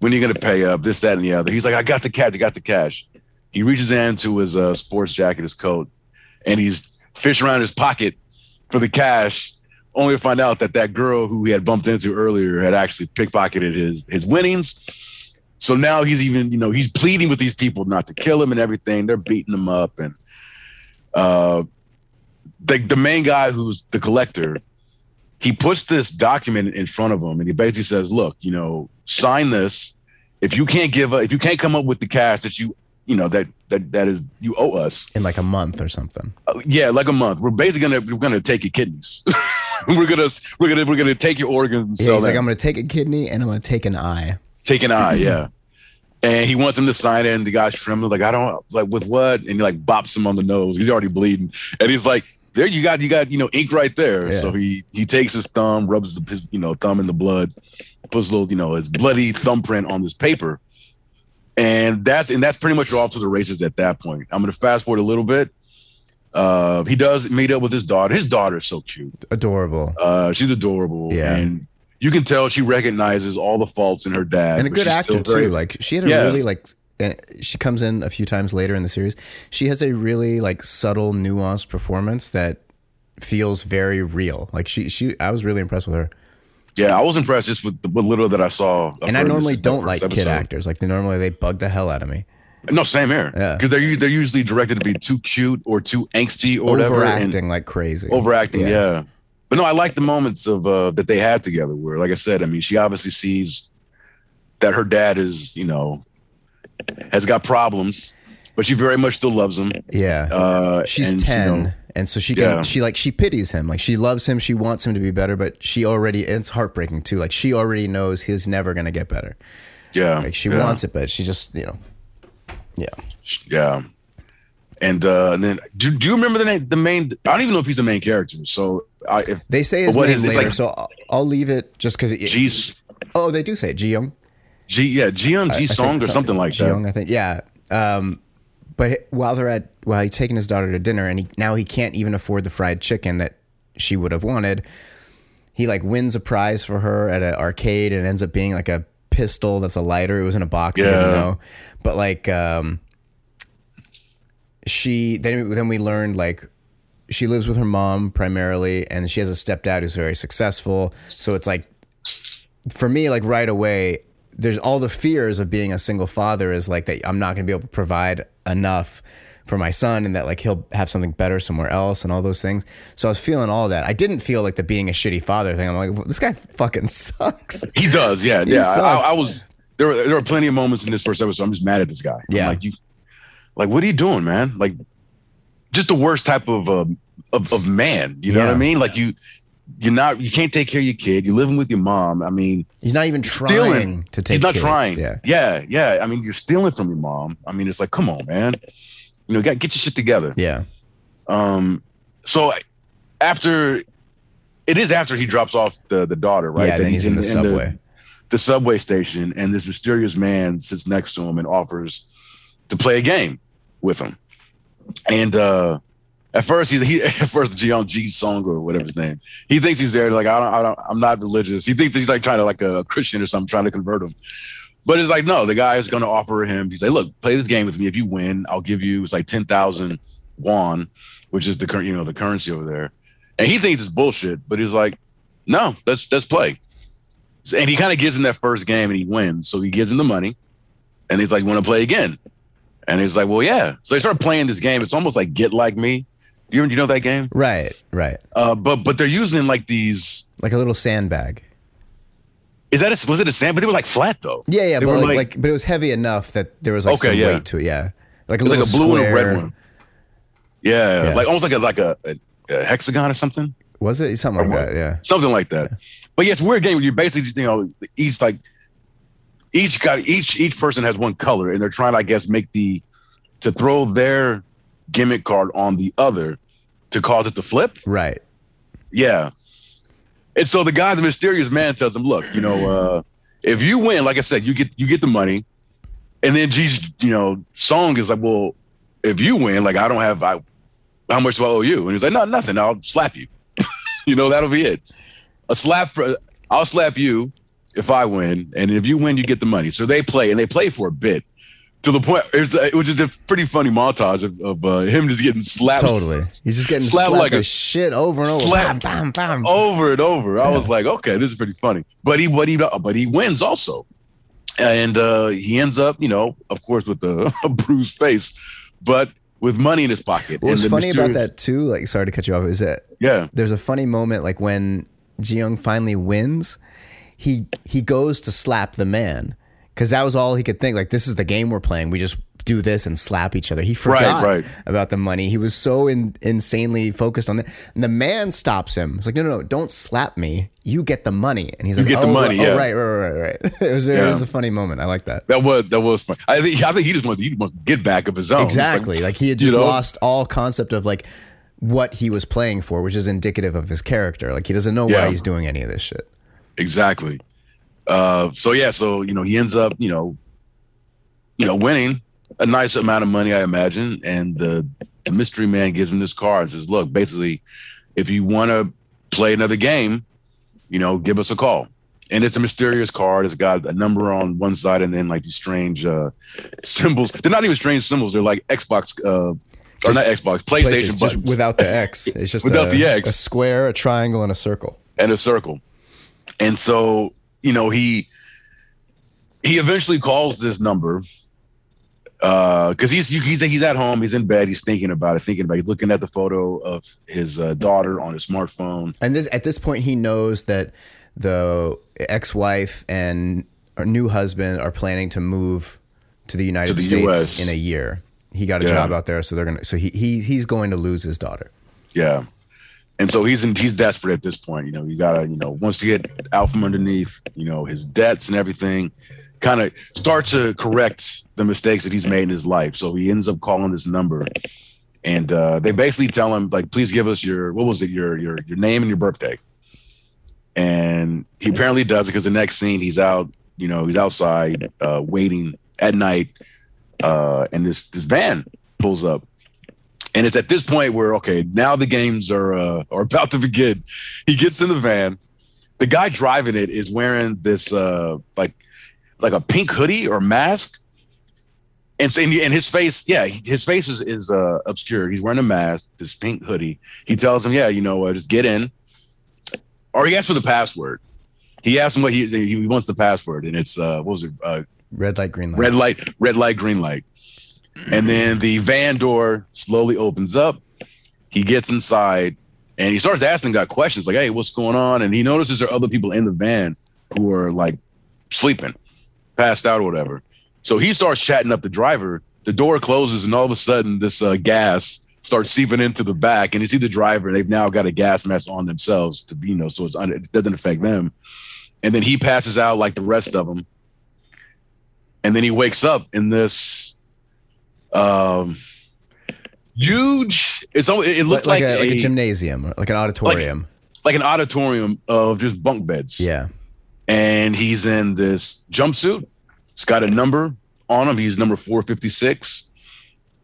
When are you going to pay up? This, that, and the other. He's like, I got the cash. I got the cash. He reaches into his uh, sports jacket, his coat, and he's fishing around his pocket for the cash, only to find out that that girl who he had bumped into earlier had actually pickpocketed his his winnings. So now he's even, you know, he's pleading with these people not to kill him and everything. They're beating him up, and uh, the the main guy who's the collector, he puts this document in front of him, and he basically says, "Look, you know, sign this. If you can't give, a, if you can't come up with the cash that you, you know, that that that is you owe us,
In like a month or something.
uh, yeah, like a month. We're basically gonna we're gonna take your kidneys. (laughs) we're gonna we're gonna we're gonna take your organs and
Yeah, he's like. I'm to take a kidney and I'm to take an eye.
take an eye, (laughs) yeah. And he wants him to sign it, and the guy's trembling, like, I don't like with what? And he like bops him on the nose. He's already bleeding. And he's like, There you got you got, you know, ink right there.
Yeah.
So he he takes his thumb, rubs the, his, you know, thumb in the blood, puts a little, you know, his bloody thumbprint on this paper. And that's and that's pretty much off to the races at that point. I'm gonna fast forward a little bit. Uh he does meet up with his daughter. His daughter is so cute.
Adorable.
Uh she's adorable.
Yeah.
And you can tell she recognizes all the faults in her dad.
and a good actor,
very-
too. Like, she had a
Yeah.
really, like, uh, she comes in a few times later in the series. She has a really, like, subtle, nuanced performance that feels very real. Like, she, she, I was really impressed with her.
Yeah, I was impressed just with the what little that I saw.
And I normally don't like kid actors. Like, they normally, they bug the hell out of me.
No, same here.
Yeah.
because they're they're usually directed to be too cute or too angsty or whatever. and
Overacting like crazy.
overacting.
Yeah.
Yeah. but no, I like the moments of uh, that they had together. Where, like I said, I mean, she obviously sees that her dad is, you know, has got problems, but she very much still loves him.
Yeah.
Uh,
she's
and, you
10
know,
and so she can
Yeah.
she like she pities him like she loves him she wants him to be better but she already it's heartbreaking too like she already knows he's never gonna get better
yeah,
like she
yeah.
wants it but she just you know yeah
Yeah. And uh, and then do, do you remember the name the main I don't even know if he's the main character. So I if
they say his
What
name
is-
later
like-
so I'll, I'll leave it just because
G's
oh they do say it Ji Young
G yeah, Jion G Song or something like
Ji
that.
Young I think yeah um but while they're at while he's taking his daughter to dinner and he now he can't even afford the fried chicken that she would have wanted he like wins a prize for her at an arcade and it ends up being like a pistol that's a lighter. It was in a box. I didn't know. But like um she then then we learned like she lives with her mom primarily and she has a stepdad who's very successful. So it's like for me like right away there's all the fears of being a single father is like that I'm not going to be able to provide enough for my son and that like he'll have something better somewhere else and all those things. So I was feeling all that. I didn't feel like the being a shitty father thing. I'm like, well, this guy fucking (laughs) sucks.
He does, yeah, yeah. I. I, was there. Were, there were plenty of moments in this first episode. I'm just mad at this guy. I'm
Yeah.
like you, like what are you doing, man? Like, just the worst type of um, of, of man. You know what I mean? Like you, you're not. You can't take care of your kid. You're living with your mom. I mean,
He's not even trying
stealing.
to take
He's not
care.
trying.
Yeah.
yeah, yeah. I mean, you're stealing from your mom. I mean, it's like, come on, man. You know, got get your shit together.
Yeah.
Um, so after it is after he drops off the the daughter, right?
Yeah,
That
then he's in the subway.
the subway station, and this mysterious man sits next to him and offers to play a game with him. And uh at first he's he (laughs) at first Jiyoung Ji Song or whatever his name. He thinks he's there like I don't I don't I'm not religious. He thinks he's like trying to like a Christian or something, trying to convert him. But it's like no, the guy is going to offer him. He's like, look, play this game with me. If you win, I'll give you it's like ten thousand won, which is the current you know the currency over there. And he thinks it's bullshit, but he's like, no, let's let's play. And he kind of gives him that first game and he wins. So he gives him the money, and he's like, want to play again? And he's like, well, yeah. So they start playing this game. It's almost like Get Like Me. You you know that game?
Right, right.
Uh, but but they're using like these.
Like a little sandbag.
Is that a, was it a sand? But they were like flat though.
Yeah, yeah,
They
but like,
like-
like, but it was heavy enough that there was like
Okay,
some
yeah.
weight to it. Yeah, like a
like a blue
square.
and a red one. Yeah,
Yeah.
like almost like a like a, a, a hexagon or something.
Was it something like
Or
that? Yeah.
something like that. But yeah, it's a weird game. where You basically just you know each like each got each each person has one color, and they're trying I guess make the to throw their gimmick card on the other to cause it to flip.
Right.
Yeah. And so the guy, the mysterious man, tells him, "Look, you know, uh, if you win, like I said, you get you get the money." And then G's, you know, song is like, "Well, if you win, like I don't have, I, how much do I owe you?" And he's like, "No, nothing. I'll slap you. (laughs) you know, that'll be it. A slap for, I'll slap you if I win, and if you win, you get the money." So they play, and they play for a bit to the point, it was, it was just a pretty funny montage of, of uh, him just getting slapped
Totally. He's just getting
Slap
slapped
like a-
shit over and over.
slap-
Bam, bam, bam.
over and over. I was like, okay, this is pretty funny. But he, but he, but he wins also, and uh, he ends up, you know, of course, with the (laughs) a bruised face, but with money in his pocket.
What's was
And the
funny about that too, like sorry to cut you off, is that
Yeah,
there's a funny moment like when Jiyoung finally wins, he he goes to slap the man because that was all he could think. Like this is the game we're playing. We just do this and slap each other. He forgot
right.
about the money. He was so in, insanely focused on that. And the man stops him. He's like, no, no, no, don't slap me. You get the money. And he's like,
get the
oh,
money,
oh,
yeah.
right, right, right, right. (laughs) it was very, it was a funny moment. I like that.
that was that was fun. I think I think he just wants he wants to get back of his own.
Exactly. Like, he had
you
just
know?
lost all concept of like what he was playing for, which is indicative of his character. Like he doesn't know
Yeah.
why he's doing any of this shit.
Exactly. Uh, so yeah, so you know, he ends up, you know, you know, winning a nice amount of money, I imagine. And the, the mystery man gives him this card and says, Look, basically, if you want to play another game, you know, give us a call. And it's a mysterious card. It's got a number on one side and then like these strange uh (laughs) symbols. They're not even strange symbols, they're like Xbox uh or not Xbox, PlayStation,
PlayStation, just without the X. It's just
Without
a,
the X.
a square, a triangle, and a circle.
and a circle. And so, you know, he he eventually calls this number uh because he's he's he's at home, he's in bed, he's thinking about it, thinking about it, he's looking at the photo of his uh, daughter on his smartphone.
And this at this point, he knows that the ex-wife and her new husband are planning to move to the United
the
States
US.
in a year. He got a
Yeah.
job out there, so they're gonna. So he, he he's going to lose his daughter.
Yeah. And so he's in, he's desperate at this point. You know, he gotta, you know, wants to get out from underneath, you know, his debts and everything, kind of start to correct the mistakes that he's made in his life. So he ends up calling this number. And uh, they basically tell him, like, please give us your what was it, your your your name and your birthday. And he apparently does it because the next scene he's out, you know, he's outside uh, waiting at night, uh, and this this van pulls up. And it's at this point where okay, now the games are uh, are about to begin. He gets in the van. The guy driving it is wearing this uh, like like a pink hoodie or mask, and so, and his face, yeah, his face is is uh, obscured. He's wearing a mask, this pink hoodie. He tells him, yeah, you know, uh, just get in, or he asks for the password. He asks him what he he wants the password, and it's uh, what was it? Uh,
Red light, green light.
red light, red light, green light. And then the van door slowly opens up. He gets inside and he starts asking God questions like, hey, what's going on? And he notices there are other people in the van who are like sleeping, passed out or whatever. So he starts chatting up the driver. The door closes and all of a sudden this uh, gas starts seeping into the back and you see the driver. They've now got a gas mask on themselves to be, you know, so it's un- it doesn't affect them. And then he passes out like the rest of them and then he wakes up in this um huge it's it
like,
looked
like
like,
a, like a
a,
gymnasium, like an auditorium.
like an auditorium of just bunk beds.
Yeah.
and he's in this jumpsuit. It's got a number on him. He's number 456.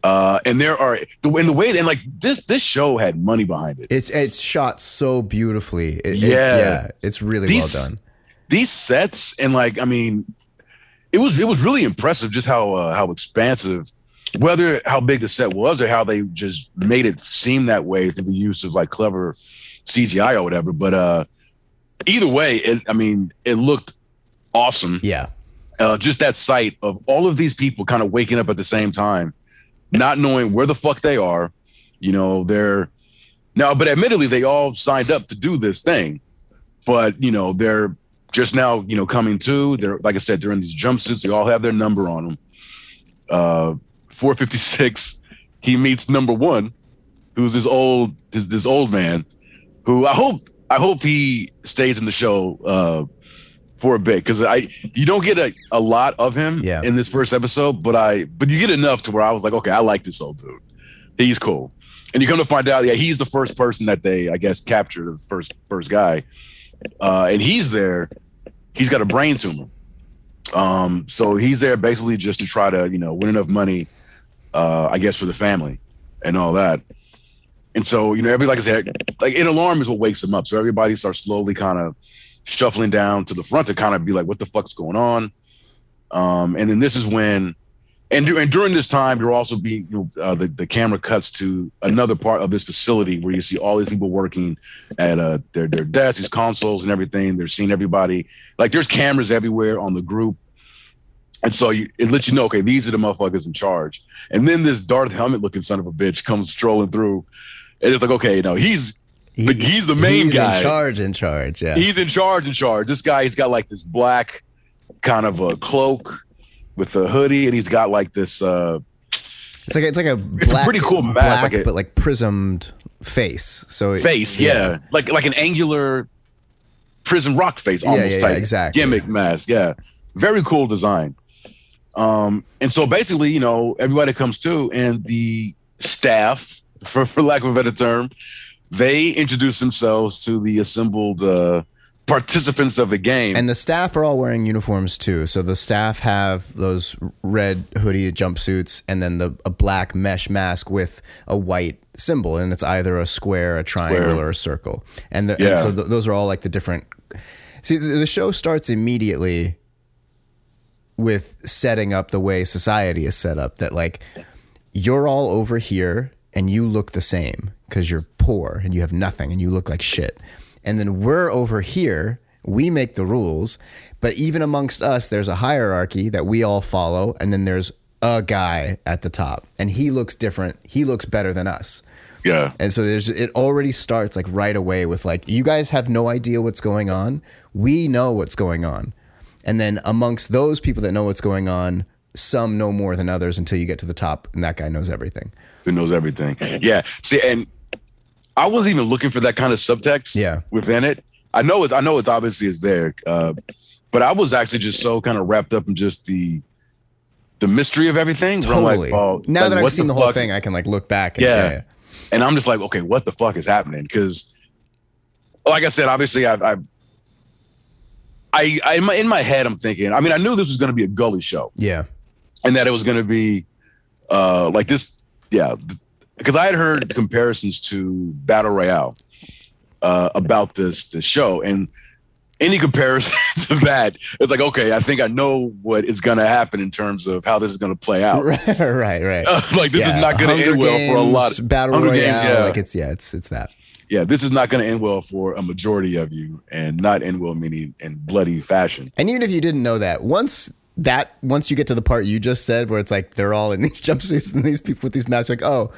Uh, and there are the in the way and like this this show had money behind it.
It's it's shot so beautifully. It- it-
Yeah.
yeah. It's really
These-
well done.
These sets and like I mean, it was it was really impressive just how uh, how expansive, whether how big the set was or how they just made it seem that way through the use of like clever CGI or whatever. But uh, either way, it, I mean, it looked awesome.
Yeah.
uh, just that sight of all of these people kind of waking up at the same time, not knowing where the fuck they are. You know, they're now, but admittedly, they all signed up to do this thing, but you know, they're just now, you know, coming to. They're like I said, they're in these jumpsuits. They all have their number on them. Uh, 456. He meets number one, who's this old, this, this old man, who I hope, I hope he stays in the show. Uh, for a bit because I you don't get a, a lot of him
Yeah.
in this first episode, but I but you get enough to where I was like, okay, I like this old dude. He's cool. And you come to find out, yeah, he's the first person that they, I guess, captured, the first first guy. Uh, and he's there, he's got a brain tumor. Um, so he's there basically just to try to, you know, win enough money, uh, I guess, for the family and all that. And so, you know, everybody, like I said, like an alarm is what wakes them up. So everybody starts slowly kind of shuffling down to the front to kind of be like, what the fuck's going on? Um, and then this is when, and, and during this time, you're also being, you know, uh, the, the camera cuts to another part of this facility where you see all these people working at uh, their, their desks, these consoles and everything. They're seeing everybody. Like there's cameras everywhere on the group. And so you, it lets you know, okay, these are the motherfuckers in charge. And then this Darth helmet looking son of a bitch comes strolling through. And it's like, okay, no, he's
He-
he's the main
he's
guy.
in charge. In charge. Yeah.
He's in charge, in charge. This guy, he's got like this black kind of a cloak with a hoodie, and he's got like this. uh
It's like it's like a
It's a pretty cool mask,
black,
like a-
but like prismed face. So it-
face, yeah. like like an angular prison rock face, almost
yeah, yeah,
type
exactly.
gimmick mask. Yeah, very cool design. Um, and so basically, you know, everybody comes to, and the staff, for for lack of a better term, they introduce themselves to the assembled uh, participants of the game.
And the staff are all wearing uniforms too. So the staff have those red hoodie jumpsuits and then the a black mesh mask with a white symbol, and it's either a square, a triangle,
Square.
or a circle. And, the,
Yeah.
and so th- those are all like the different. See, the, the show starts immediately with setting up the way society is set up. That like you're all over here and you look the same because you're poor and you have nothing and you look like shit. And then we're over here, we make the rules, but even amongst us, there's a hierarchy that we all follow. And then there's a guy at the top and he looks different. He looks better than us.
yeah,
And so there's it already starts like right away with like you guys have no idea what's going on. We know what's going on. And then amongst those people that know what's going on, some know more than others until you get to the top and that guy knows everything.
who knows everything. Yeah. See, and I wasn't even looking for that kind of subtext
Yeah.
within it. I know it's I know it's obviously it's there. Uh, but I was actually just so kind of wrapped up in just the the mystery of everything.
Totally.
Like, oh,
now
like,
that I've seen the, whole
fuck?
thing, I can like look back and
Yeah.
yeah.
and I'm just like, okay, what the fuck is happening? Because, like I said, obviously, I, I, I, I in my in my head, I'm thinking. I mean, I knew this was going to be a gully show,
Yeah.
and that it was going to be, uh, like this, yeah, because I had heard comparisons to Battle Royale, uh, about this this show, and any comparison (laughs) to that, it's like, okay, I think I know what is going to happen in terms of how this is going to play out. (laughs)
Right, right, right. (laughs)
like this
Yeah,
is not going to end well for a lot.
Games, Battle
Hunger
Royale.
Games, yeah.
Like it's yeah, it's it's that.
Yeah, this is not going to end well for a majority of you, and not end well meaning in bloody fashion.
And even if you didn't know that, once that once you get to the part you just said where it's like they're all in (laughs) these jumpsuits and these people with these masks, like, oh,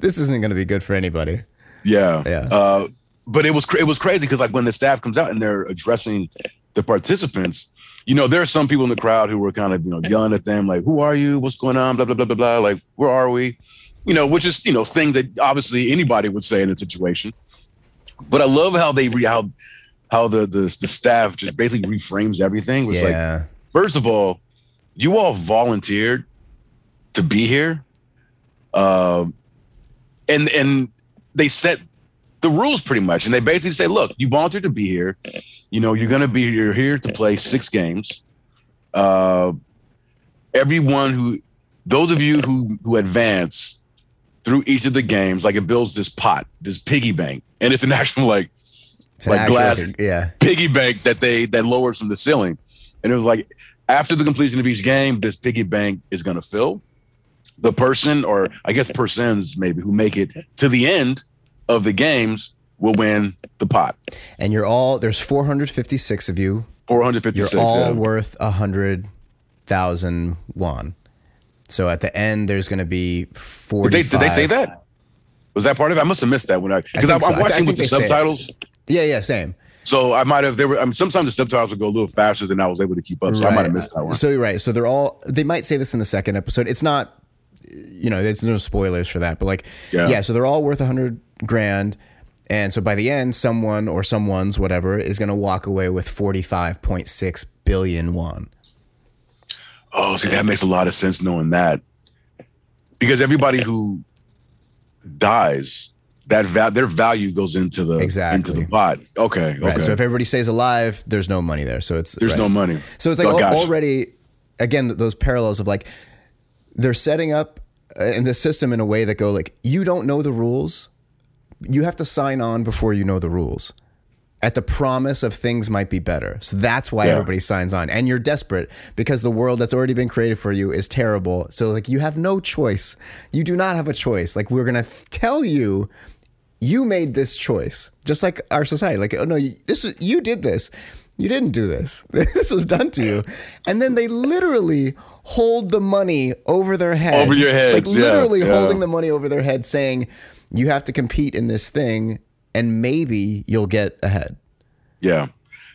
this isn't going to be good for anybody.
Yeah,
Yeah.
Uh, but it was it was crazy because like when the staff comes out and they're addressing the participants, you know, there are some people in the crowd who were kind of you know yelling at them like, "Who are you? What's going on?" Blah blah blah blah blah. Like, where are we? You know, which is you know thing that obviously anybody would say in a situation. But I love how they re- how how the the the staff just basically reframes everything. It's like first of all, you all volunteered to be here, um, and and they set the rules pretty much, and they basically say, look, you volunteered to be here. You know, you're gonna be you're here to play six games. Uh, everyone who, those of you who who advance through each of the games, like it builds this pot, this piggy bank, and it's an actual like
It's
like
actual-
glass-
yeah.
piggy bank that they that lowers from the ceiling, and it was like after the completion of each game, this piggy bank is gonna fill. The person, or I guess persons maybe, who make it to the end of the games will win the pot.
And you're all there's 456 of you.
Four
You're all
yeah.
worth a hundred thousand won. So at the end, there's going to be
Did they, did they say that? Was that part of it? I must have missed that when I because I'm,
so. I th- I
watching with the
they say it.
subtitles.
Yeah, yeah, same.
So I might have. There were. I mean, sometimes the subtitles would go a little faster than I was able to keep up. So I might have missed that one.
So you're right. So they're all. They might say this in the second episode. It's not. You know, there's no spoilers for that. But like, yeah.
Yeah.
so they're all worth a hundred grand, and so by the end, someone or someone's whatever is going to walk away with forty five point six billion won.
Oh, see, that makes a lot of sense knowing that, because everybody who dies, that va- their value goes into the
Exactly.
into the pot. Okay, okay.
Right. So if everybody stays alive, there's no money there. So it's
There's
right.
no money.
So it's like
Oh,
al-
gotcha.
already, again, those parallels of like they're setting up uh, in the system in a way that go like you don't know the rules, you have to sign on before you know the rules. At the promise of things might be better. So that's why
Yeah.
everybody signs on. And you're desperate because the world that's already been created for you is terrible. So like you have no choice. You do not have a choice. Like we're going to tell you you made this choice just like our society like oh no you, this is you did this you didn't do this (laughs) this was done to you and then they literally hold the money over their head
Over your heads,
like
yeah,
literally
yeah.
holding the money over their head saying you have to compete in this thing and maybe you'll get ahead
Yeah,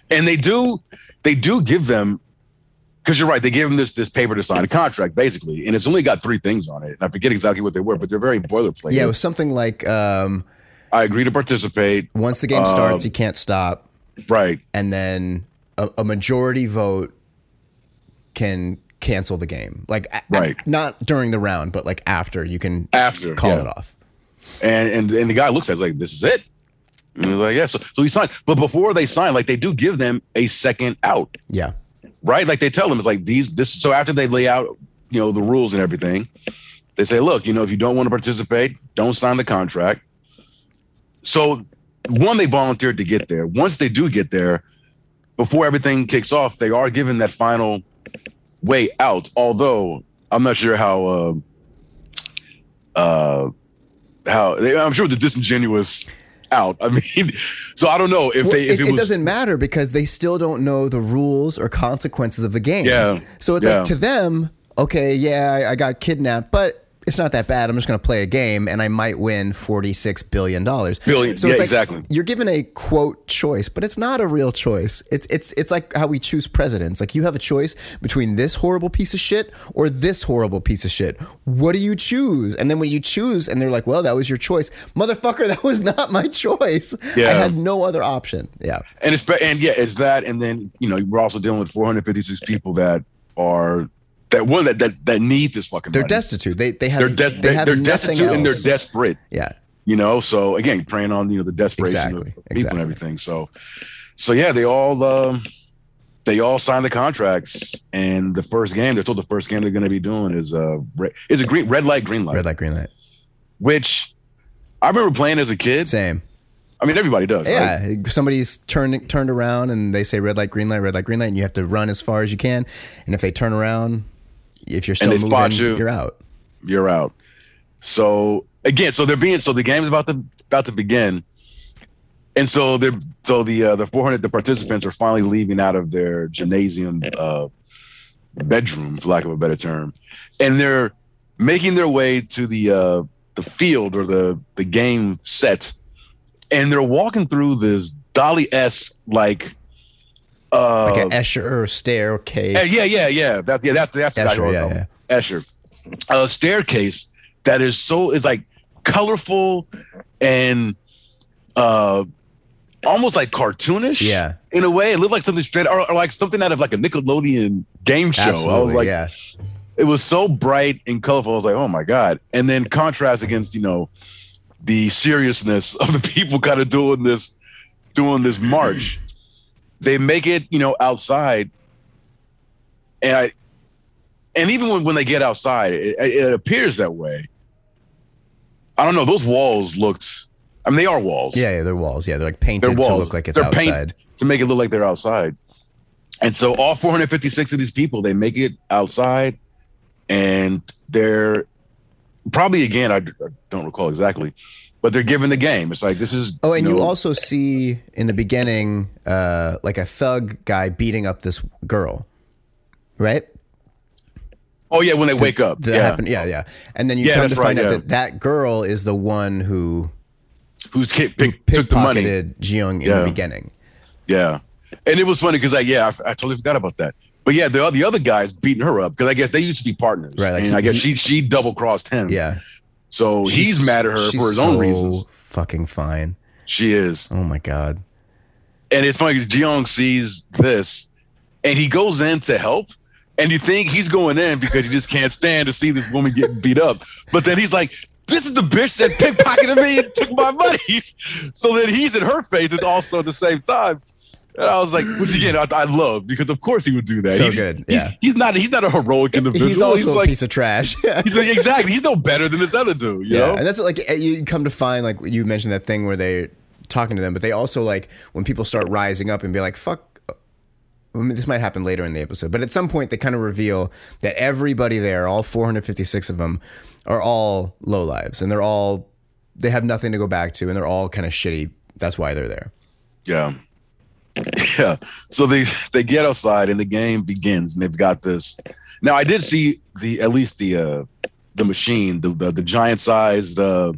and they do they do give them because you're right. They give them this this paper to sign a contract basically, and it's only got three things on it. And I forget exactly what they were, but they're very boilerplate.
yeah it was something like um,
I agree to participate.
once the game
Um,
starts you can't stop
Right.
and then a, a majority vote can cancel the game like a-
Right.
not during the round but like after you can
After
call
yeah.
it off
and and and the guy looks at it like this is it. And he's like, yeah. So so he signed, but before they sign, like they do give them a second out,
yeah
right? Like they tell them it's like these this. So after they lay out, you know, the rules and everything, they say, look, you know, if you don't want to participate, don't sign the contract. So one, they volunteered to get there. Once they do get there, before everything kicks off, they are given that final way out. Although I'm not sure how. Uh, uh, how they, I'm sure the disingenuous out. I mean, (laughs) so I don't know if
Well,
they if
it,
it,
it doesn't matter because they still don't know the rules or consequences of the game.
Yeah.
So it's
Yeah.
like to them, okay, yeah, I, I got kidnapped, but it's not that bad. I'm just going to play a game and I might win $46 billion.
Billion.
So
Yeah,
like
exactly.
You're given a quote choice, but it's not a real choice. It's, it's, it's like how we choose presidents. Like you have a choice between this horrible piece of shit or this horrible piece of shit. What do you choose? And then when you choose and they're like, well, that was your choice. Motherfucker, (laughs) that was not my choice.
Yeah.
I had no other option. Yeah.
and it's and yeah, it's that, and then you know we're also dealing with 456 people that are that one that that, that need this fucking.
They're
money.
destitute. They they have
They're de-
they
they're
nothing
destitute and they're desperate.
Yeah.
You know, so again, preying on you know the desperation
Exactly,
of people
exactly.
and everything. So, so yeah, they all um, they all signed the contracts, and the first game they're told the first game they're going to be doing is uh re- is a green red light green light,
Red light, green light.
which I remember playing as a kid.
Same.
I mean, everybody does. right?
Yeah. Somebody's turned turned around and they say red light, green light, red light, green light, and you have to run as far as you can. And if they turn around, if you're still moving,
you.
you're out.
you're out. So again, so they're being so the game's about to about to begin, and so they're so the uh, the 400 the participants are finally leaving out of their gymnasium uh, bedroom, for lack of a better term, and they're making their way to the uh, the field or the the game set, and they're walking through this Dolly s like. Uh,
Like an Escher staircase.
yeah, yeah, yeah, yeah. That, yeah, that's that's the guy who
Escher,
I was
yeah, yeah.
Escher. A staircase that is so is like colorful and uh almost like cartoonish.
Yeah.
In a way, it looked like something straight or, or like something out of like a Nickelodeon game show. I was like,
yeah.
it was so bright and colorful. I was like, oh my god! And then contrast against you know the seriousness of the people kind of doing this doing this march. They make it, you know, outside, and I, and even when, when they get outside, it, it appears that way. I don't know. Those walls looked. I mean, they are walls.
Yeah, yeah, they're walls. Yeah, they're like painted
They're
to look like it's
They're
outside.
to make it look like they're outside. And so all 456 of these people, they make it outside, and they're probably again, I, I don't recall exactly, but they're given the game. It's like this is.
Oh, and you,
know,
also see in the beginning, uh, like a thug guy beating up this girl, right?
Oh yeah, when they wake up.
That
yeah.
happened. Yeah, yeah. And then you
Yeah,
come to
right,
find out
yeah.
that that girl is the one who
Who's kick, pick, took the money?
Jeong in
Yeah.
the beginning.
Yeah, and it was funny because like yeah, I, I totally forgot about that. But yeah, the the other guys beating her up because I guess they used to be partners,
Right, like
and
he-
I guess
he-
she she double crossed him.
Yeah,
so he's mad at her
she's
for his own reasons.
Fucking fine.
She is.
Oh my god.
And it's funny because Jeong sees this and he goes in to help. And you think he's going in because he just can't stand to see this woman getting beat up. But then he's like, this is the bitch that pickpocketed me and took my money. (laughs) So then he's in her face and also at the same time. And I was like, which again, I, I love because of course he would do that.
So
He's-
good, yeah.
He's, not he's not a heroic individual.
He's also a
like,
piece of trash. yeah, (laughs)
he's like, exactly. He's no better than this other dude, you know?
and that's like eh, you come to find like you mentioned that thing where they talking to them, but they also like when people start rising up and be like, "Fuck." I mean, this might happen later in the episode, but at some point they kind of reveal that everybody there, all 456 of them, are all low lives, and they're all they have nothing to go back to, and they're all kind of shitty. That's why they're there.
Yeah. (laughs) Yeah. So they they get outside and the game begins and they've got this. Now I did see the at least the uh the machine, the the, the giant sized uh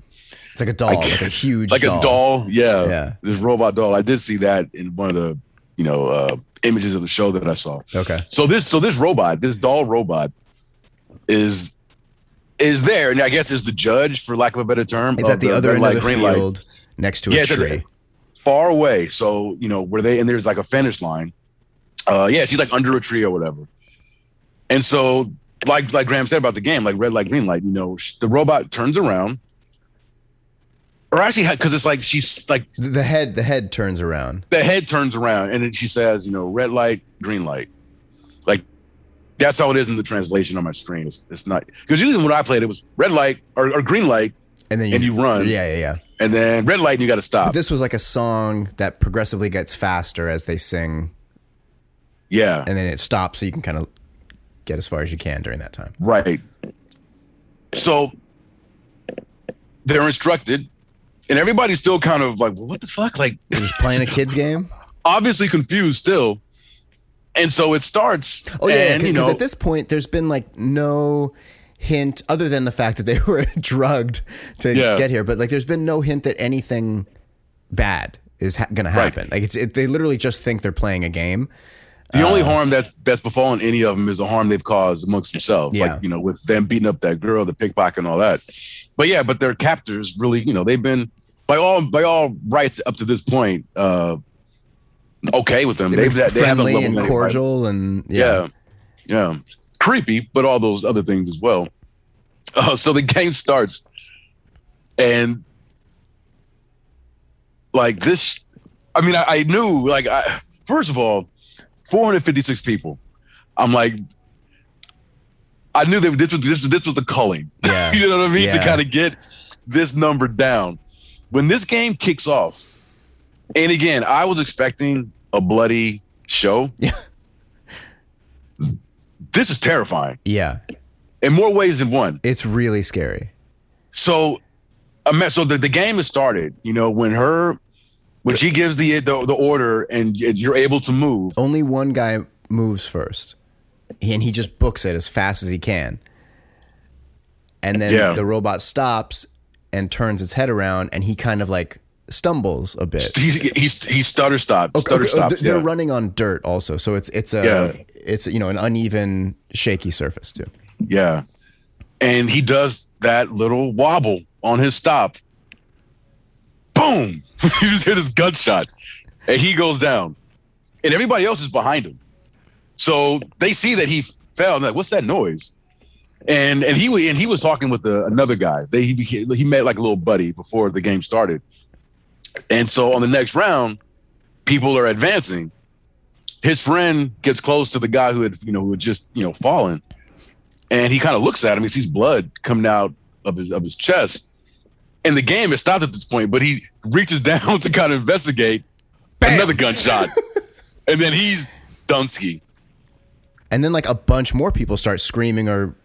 It's like a doll,
Like-
a (laughs) huge
like
doll.
a doll. Yeah.
Yeah.
This robot doll. I did see that in one of the, you know, uh images of the show that I saw.
Okay.
So this so this robot, this doll robot is is there and I guess is the judge for lack of a better term.
It's at the, other end
light,
of the
green light.
next to a
Yeah, the-
tree.
Far away. So, you know, where they and there's like a finish line. Uh yeah, she's like under a tree or whatever. And so like like Grahm said about the game, like red light, green light, you know, sh- the robot turns around. Or actually because it's like she's like
The- The head, the head turns around.
the head turns around and then she says, you know, red light, green light. Like that's how it is in the translation on my screen. It's, it's not because usually when I played it was red light or, or green light
and then you,
and you run
Yeah, yeah, yeah.
And then red light and you got to stop.
But this was like a song that progressively gets faster as they sing,
yeah.
and then it stops so you can kind of get as far as you can during that time.
Right. So they're instructed, and everybody's still kind of like, well, what the fuck? Like,
You're just playing a (laughs) kids game.
obviously confused still. And so it starts.
Oh yeah,
and,
because
you know,
at this point there's been like no hint other than the fact that they (laughs) were drugged to
Yeah.
get here, but like there's been no hint that anything bad is ha- going to happen. Like it's it, they literally just think they're playing a game.
the
uh,
only harm that's that's befallen any of them is the harm they've caused amongst themselves.
Yeah.
Like, you know, with them beating up that girl, the pickpocket, and all that. But yeah, but their captors really, you know, they've been by all by all rights up to this point, uh, okay with them.
They've
They've
been
they
friendly and cordial and yeah.
yeah, yeah, creepy, but all those other things as well. Uh, so the (laughs) game starts, and like this, I mean, I, I knew like I first of all, 456 people. I'm like, I knew that this was this was this was the culling. (laughs)
Yeah.
you know what I mean? To kind of get this number down. When this game kicks off, and again, I was expecting a bloody show. This is terrifying
Yeah.
in more ways than one.
It's really scary.
So, so the, the game has started. You know, when her when she gives the the, the order and you're able to move.
Only one guy moves first, and he just books it as fast as he can. And then
Yeah.
the robot stops and turns its head around, and he kind of like stumbles a bit.
He's he's he stutter stopped. Stutter
Okay, oh, th- They're
yeah.
running on dirt also, so it's it's a
Yeah.
It's you know an uneven, shaky surface too.
Yeah. And he does that little wobble on his stop. Boom! (laughs) you just hear this gunshot. And he goes down. And everybody else is behind him. So they see that he fell. And like, what's that noise? and and he and he was talking with the, another guy. They he he met like a little buddy before the game started, and so on the next round, people are advancing. His friend gets close to the guy who had you know who had just you know fallen, and he kind of looks at him. He sees blood coming out of his of his chest, and the game has stopped at this point. But he reaches (laughs) down to kind of investigate. Another gunshot, and then he's Dunsky.
And then like a bunch more people start screaming or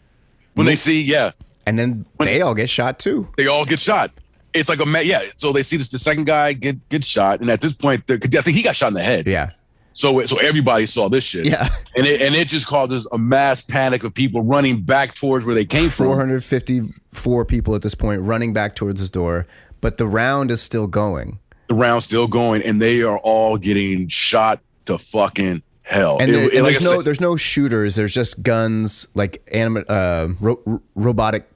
When they see, yeah,
and then they all get shot too.
they all get shot. It's like a yeah. So they see this the second guy get get shot, and at this point, I think he got shot in the head.
Yeah.
So so everybody saw this shit.
Yeah.
and it and it just causes a mass panic of people running back towards where they came from.
454 people at this point running back towards this door, but the round is still going.
The round's still going, and they are all getting shot to fucking hell.
And,
It- and like
there's no there's no shooters. There's just guns, like anima- uh, ro- robotic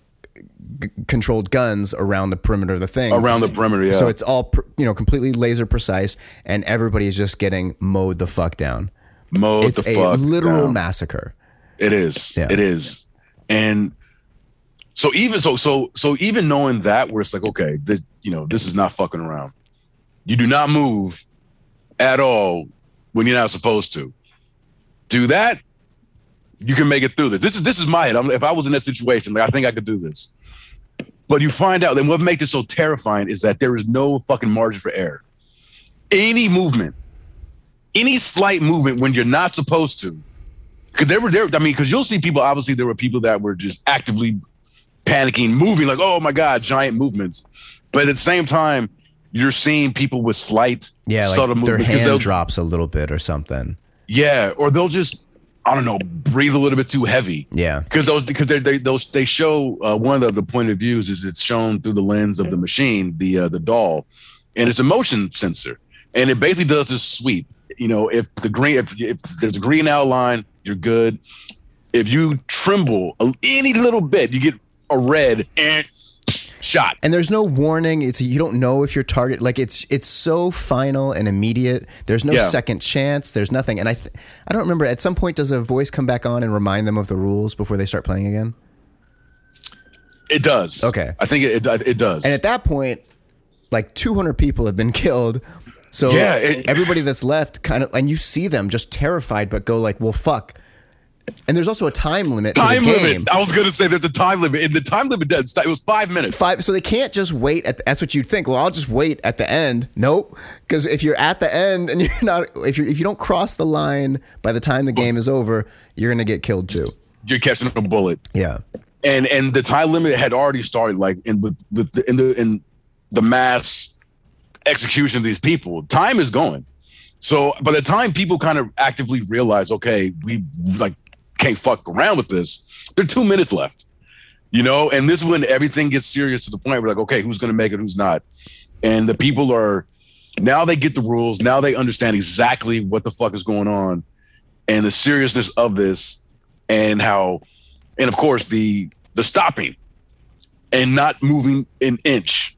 g- controlled guns around the perimeter of the thing.
around the perimeter. Yeah.
So it's all pr- you know completely laser precise, and everybody is just getting mowed the fuck down.
mowed
It's
the
a
fuck
literal
down.
massacre.
It is.
Yeah.
It is. And so even so so so even knowing that where it's like okay this you know this is not fucking around. You do not move at all when you're not supposed to. Do that, you can make it through this. This is this is my head. I'm, if I was in that situation, like I think I could do this. But you find out, then what makes it so terrifying is that there is no fucking margin for error. Any movement, any slight movement when you're not supposed to, because there were there. I mean, because you'll see people. Obviously, there were people that were just actively panicking, moving like, "Oh my god!" Giant movements. But at the same time, you're seeing people with slight,
Yeah, like
subtle
their
movements. 'cause they'll-
hand drops a little bit or something.
Yeah, or they'll just, I don't know, breathe a little bit too heavy.
Yeah,
Because those, because they, they, those, they show uh, one of the point of views is it's shown through the lens of the machine, the uh, the doll, and it's a motion sensor, and it basically does this sweep. You know, if the green, if, if there's a green outline, you're good. If you tremble any little bit, you get a red and shot.
and there's no warning. It's you don't know if your target like it's it's so final and immediate. There's no
Yeah.
second chance. There's nothing. And I th- I don't remember. At some point, does a voice come back on and remind them of the rules before they start playing again?
It does.
Okay.
I think it it, it does.
And at that point, like 200 people have been (laughs) killed. So
Yeah, it-
everybody that's left kind of, and you see them just terrified, but go like, well, fuck. And there's also a time limit
time
to the game.
limit. I was gonna say there's a time limit, and the time limit does. It was five minutes.
Five, so they can't just wait. At the, that's what you'd think. Well, I'll just wait at the end. Nope, because if you're at the end and (laughs) you're not, if you if you don't cross the line by the time the game is over, you're gonna get killed too.
You're catching a bullet.
Yeah,
and and the time limit had already started like in with, with the, in the in the mass execution of these people time is going so by the time people kind of actively realize okay we like can't fuck around with this there are two minutes left you know and this is when everything gets serious to the point where like okay who's gonna make it who's not and the people are now they get the rules now they understand exactly what the fuck is going on and the seriousness of this and how and of course the the stopping and not moving an inch.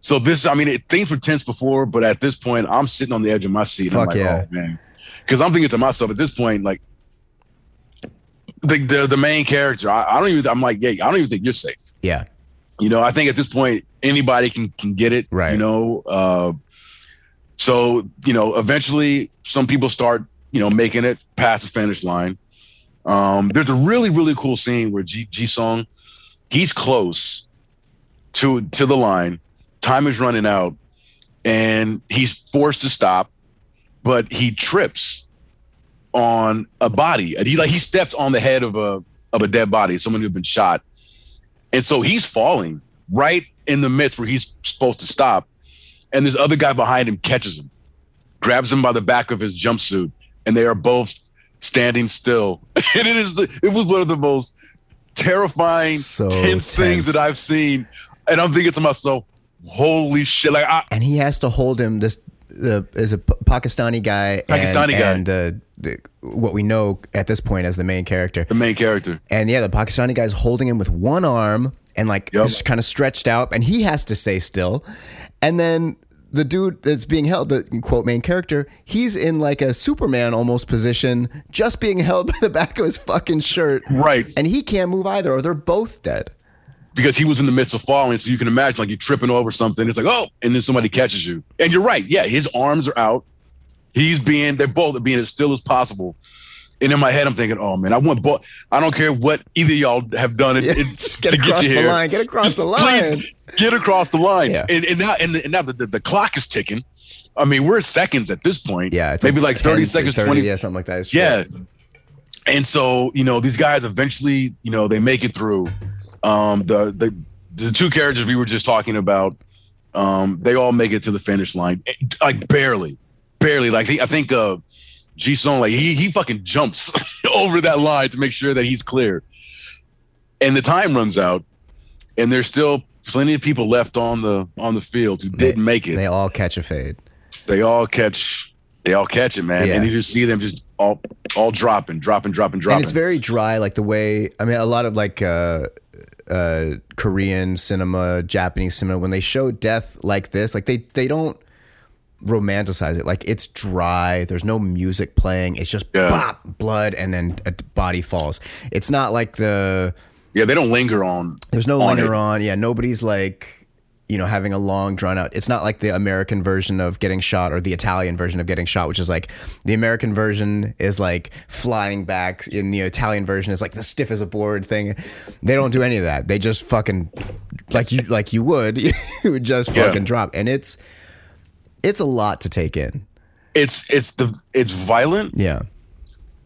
So this, I mean, it, things were tense before, but at this point, I'm sitting on the edge of my seat. I'm
Fuck
like, oh,
yeah.
oh man, because I'm thinking to myself at this point, like the the, the main character, I, I don't even. I'm like, yeah, I don't even think you're safe.
yeah,
You know, I think at this point anybody can can get it.
Right.
You know, uh, so you know, eventually some people start you know making it past the finish line. Um, there's a really really cool scene where Ji Ji Song, he's close to to the line. Time is running out, and he's forced to stop, but he trips on a body. He like he stepped on the head of a of a dead body, someone who had been shot. And so he's falling right in the midst where he's supposed to stop. And this other guy behind him catches him, grabs him by the back of his jumpsuit, and they are both standing still. (laughs) and it is the, it was one of the most terrifying,
So
tense, things that I've seen. And I'm thinking to myself, holy shit. Like I,
and he has to hold him. This the is a Pakistani guy,
Pakistani
and,
guy.
and the, the what we know at this point as the main character.
the main character.
And yeah, the Pakistani guy's holding him with one arm and like
Yep.
just kind of stretched out, and he has to stay still. And then the dude that's being held, the quote main character, he's in like a Superman almost position, just being held (laughs) by the back of his fucking shirt.
Right.
And he can't move either, or they're both dead.
Because he was in the midst of falling. So you can imagine like you're tripping over something. It's like, oh, and then somebody catches you. And you're right. Yeah, his arms are out. He's being, they're both being as still as possible. And in my head, I'm thinking, oh man, I want both. I don't care what either y'all have done. (laughs) It,
Yeah, get across
you
the
here.
line. Get across the line.
get across the line.
Yeah.
And, and now, and, and now the, the, the clock is ticking. I mean, we're seconds at this point.
Yeah, it's
maybe like 30 seconds,
30,
20.
yeah, something like that. It's
Yeah.
short.
And so, you know, these guys eventually, you know, they make it through. Um, the the the two characters we were just talking about, um, they all make it to the finish line, eh, like barely, barely. Like I think uh, Ji Sung, like he he fucking jumps (laughs) over that line to make sure that he's clear. And the time runs out, and there's still plenty of people left on the on the field who didn't make it
They all catch a fade.
they all catch they all catch it, man.
Yeah.
And you just see them just all all dropping, dropping, dropping, dropping.
And it's very dry, like the way I mean, a lot of like uh, uh, Korean cinema, Japanese cinema, when they show death like this, like they they don't romanticize it. Like it's dry. There's no music playing. It's just
Yeah.
bop, blood, and then a body falls. It's not like the
yeah, they don't linger on.
there's no
on
linger
it.
on. Yeah, nobody's like you know having a long drawn out. It's not like the American version of getting shot or the Italian version of getting shot, which is like the American version is like flying back, and the Italian version is like the stiff as a board thing. They don't do any of that. They just fucking like you like you would (laughs) you would just
Yeah.
fucking drop, and it's it's a lot to take in.
It's it's the it's violent
Yeah,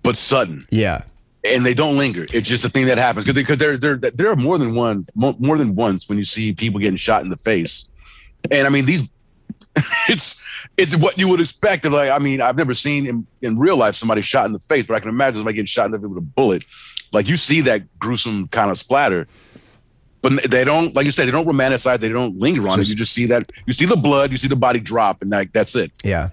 but sudden,
yeah,
and they don't linger. It's just a thing that happens because there there there are more than one more than once when you see people getting shot in the face, and I mean these. (laughs) It's it's what you would expect. Of like I mean, I've never seen in, in real life somebody shot in the face, but I can imagine somebody getting shot in the face with a bullet. Like you see that gruesome kind of splatter, but they don't, like you said, they don't romanticize. They don't linger on
Just-
it. You just see that you see the blood, you see the body drop, and like that's it.
yeah.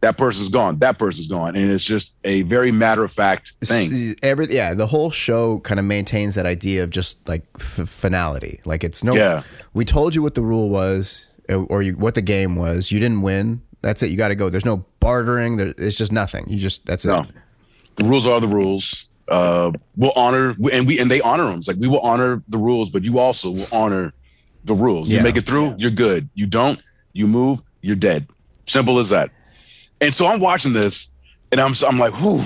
That person's gone. That person's gone, and it's just a very matter of fact thing.
Every yeah, the whole show kind of maintains that idea of just like f- finality. Like it's no,
Yeah.
we told you what the rule was uh, or you, what the game was. You didn't win. That's it. You got to go. There's no bartering. There, it's just nothing. You just that's
No,
it.
the rules are the rules. Uh, we'll honor, and we and they honor them. It's like we will honor the rules, but you also will honor the rules. You
Yeah.
make it through, you're good. You don't, you move, you're dead. Simple as that. And so I'm watching this, and I'm I'm like, whew,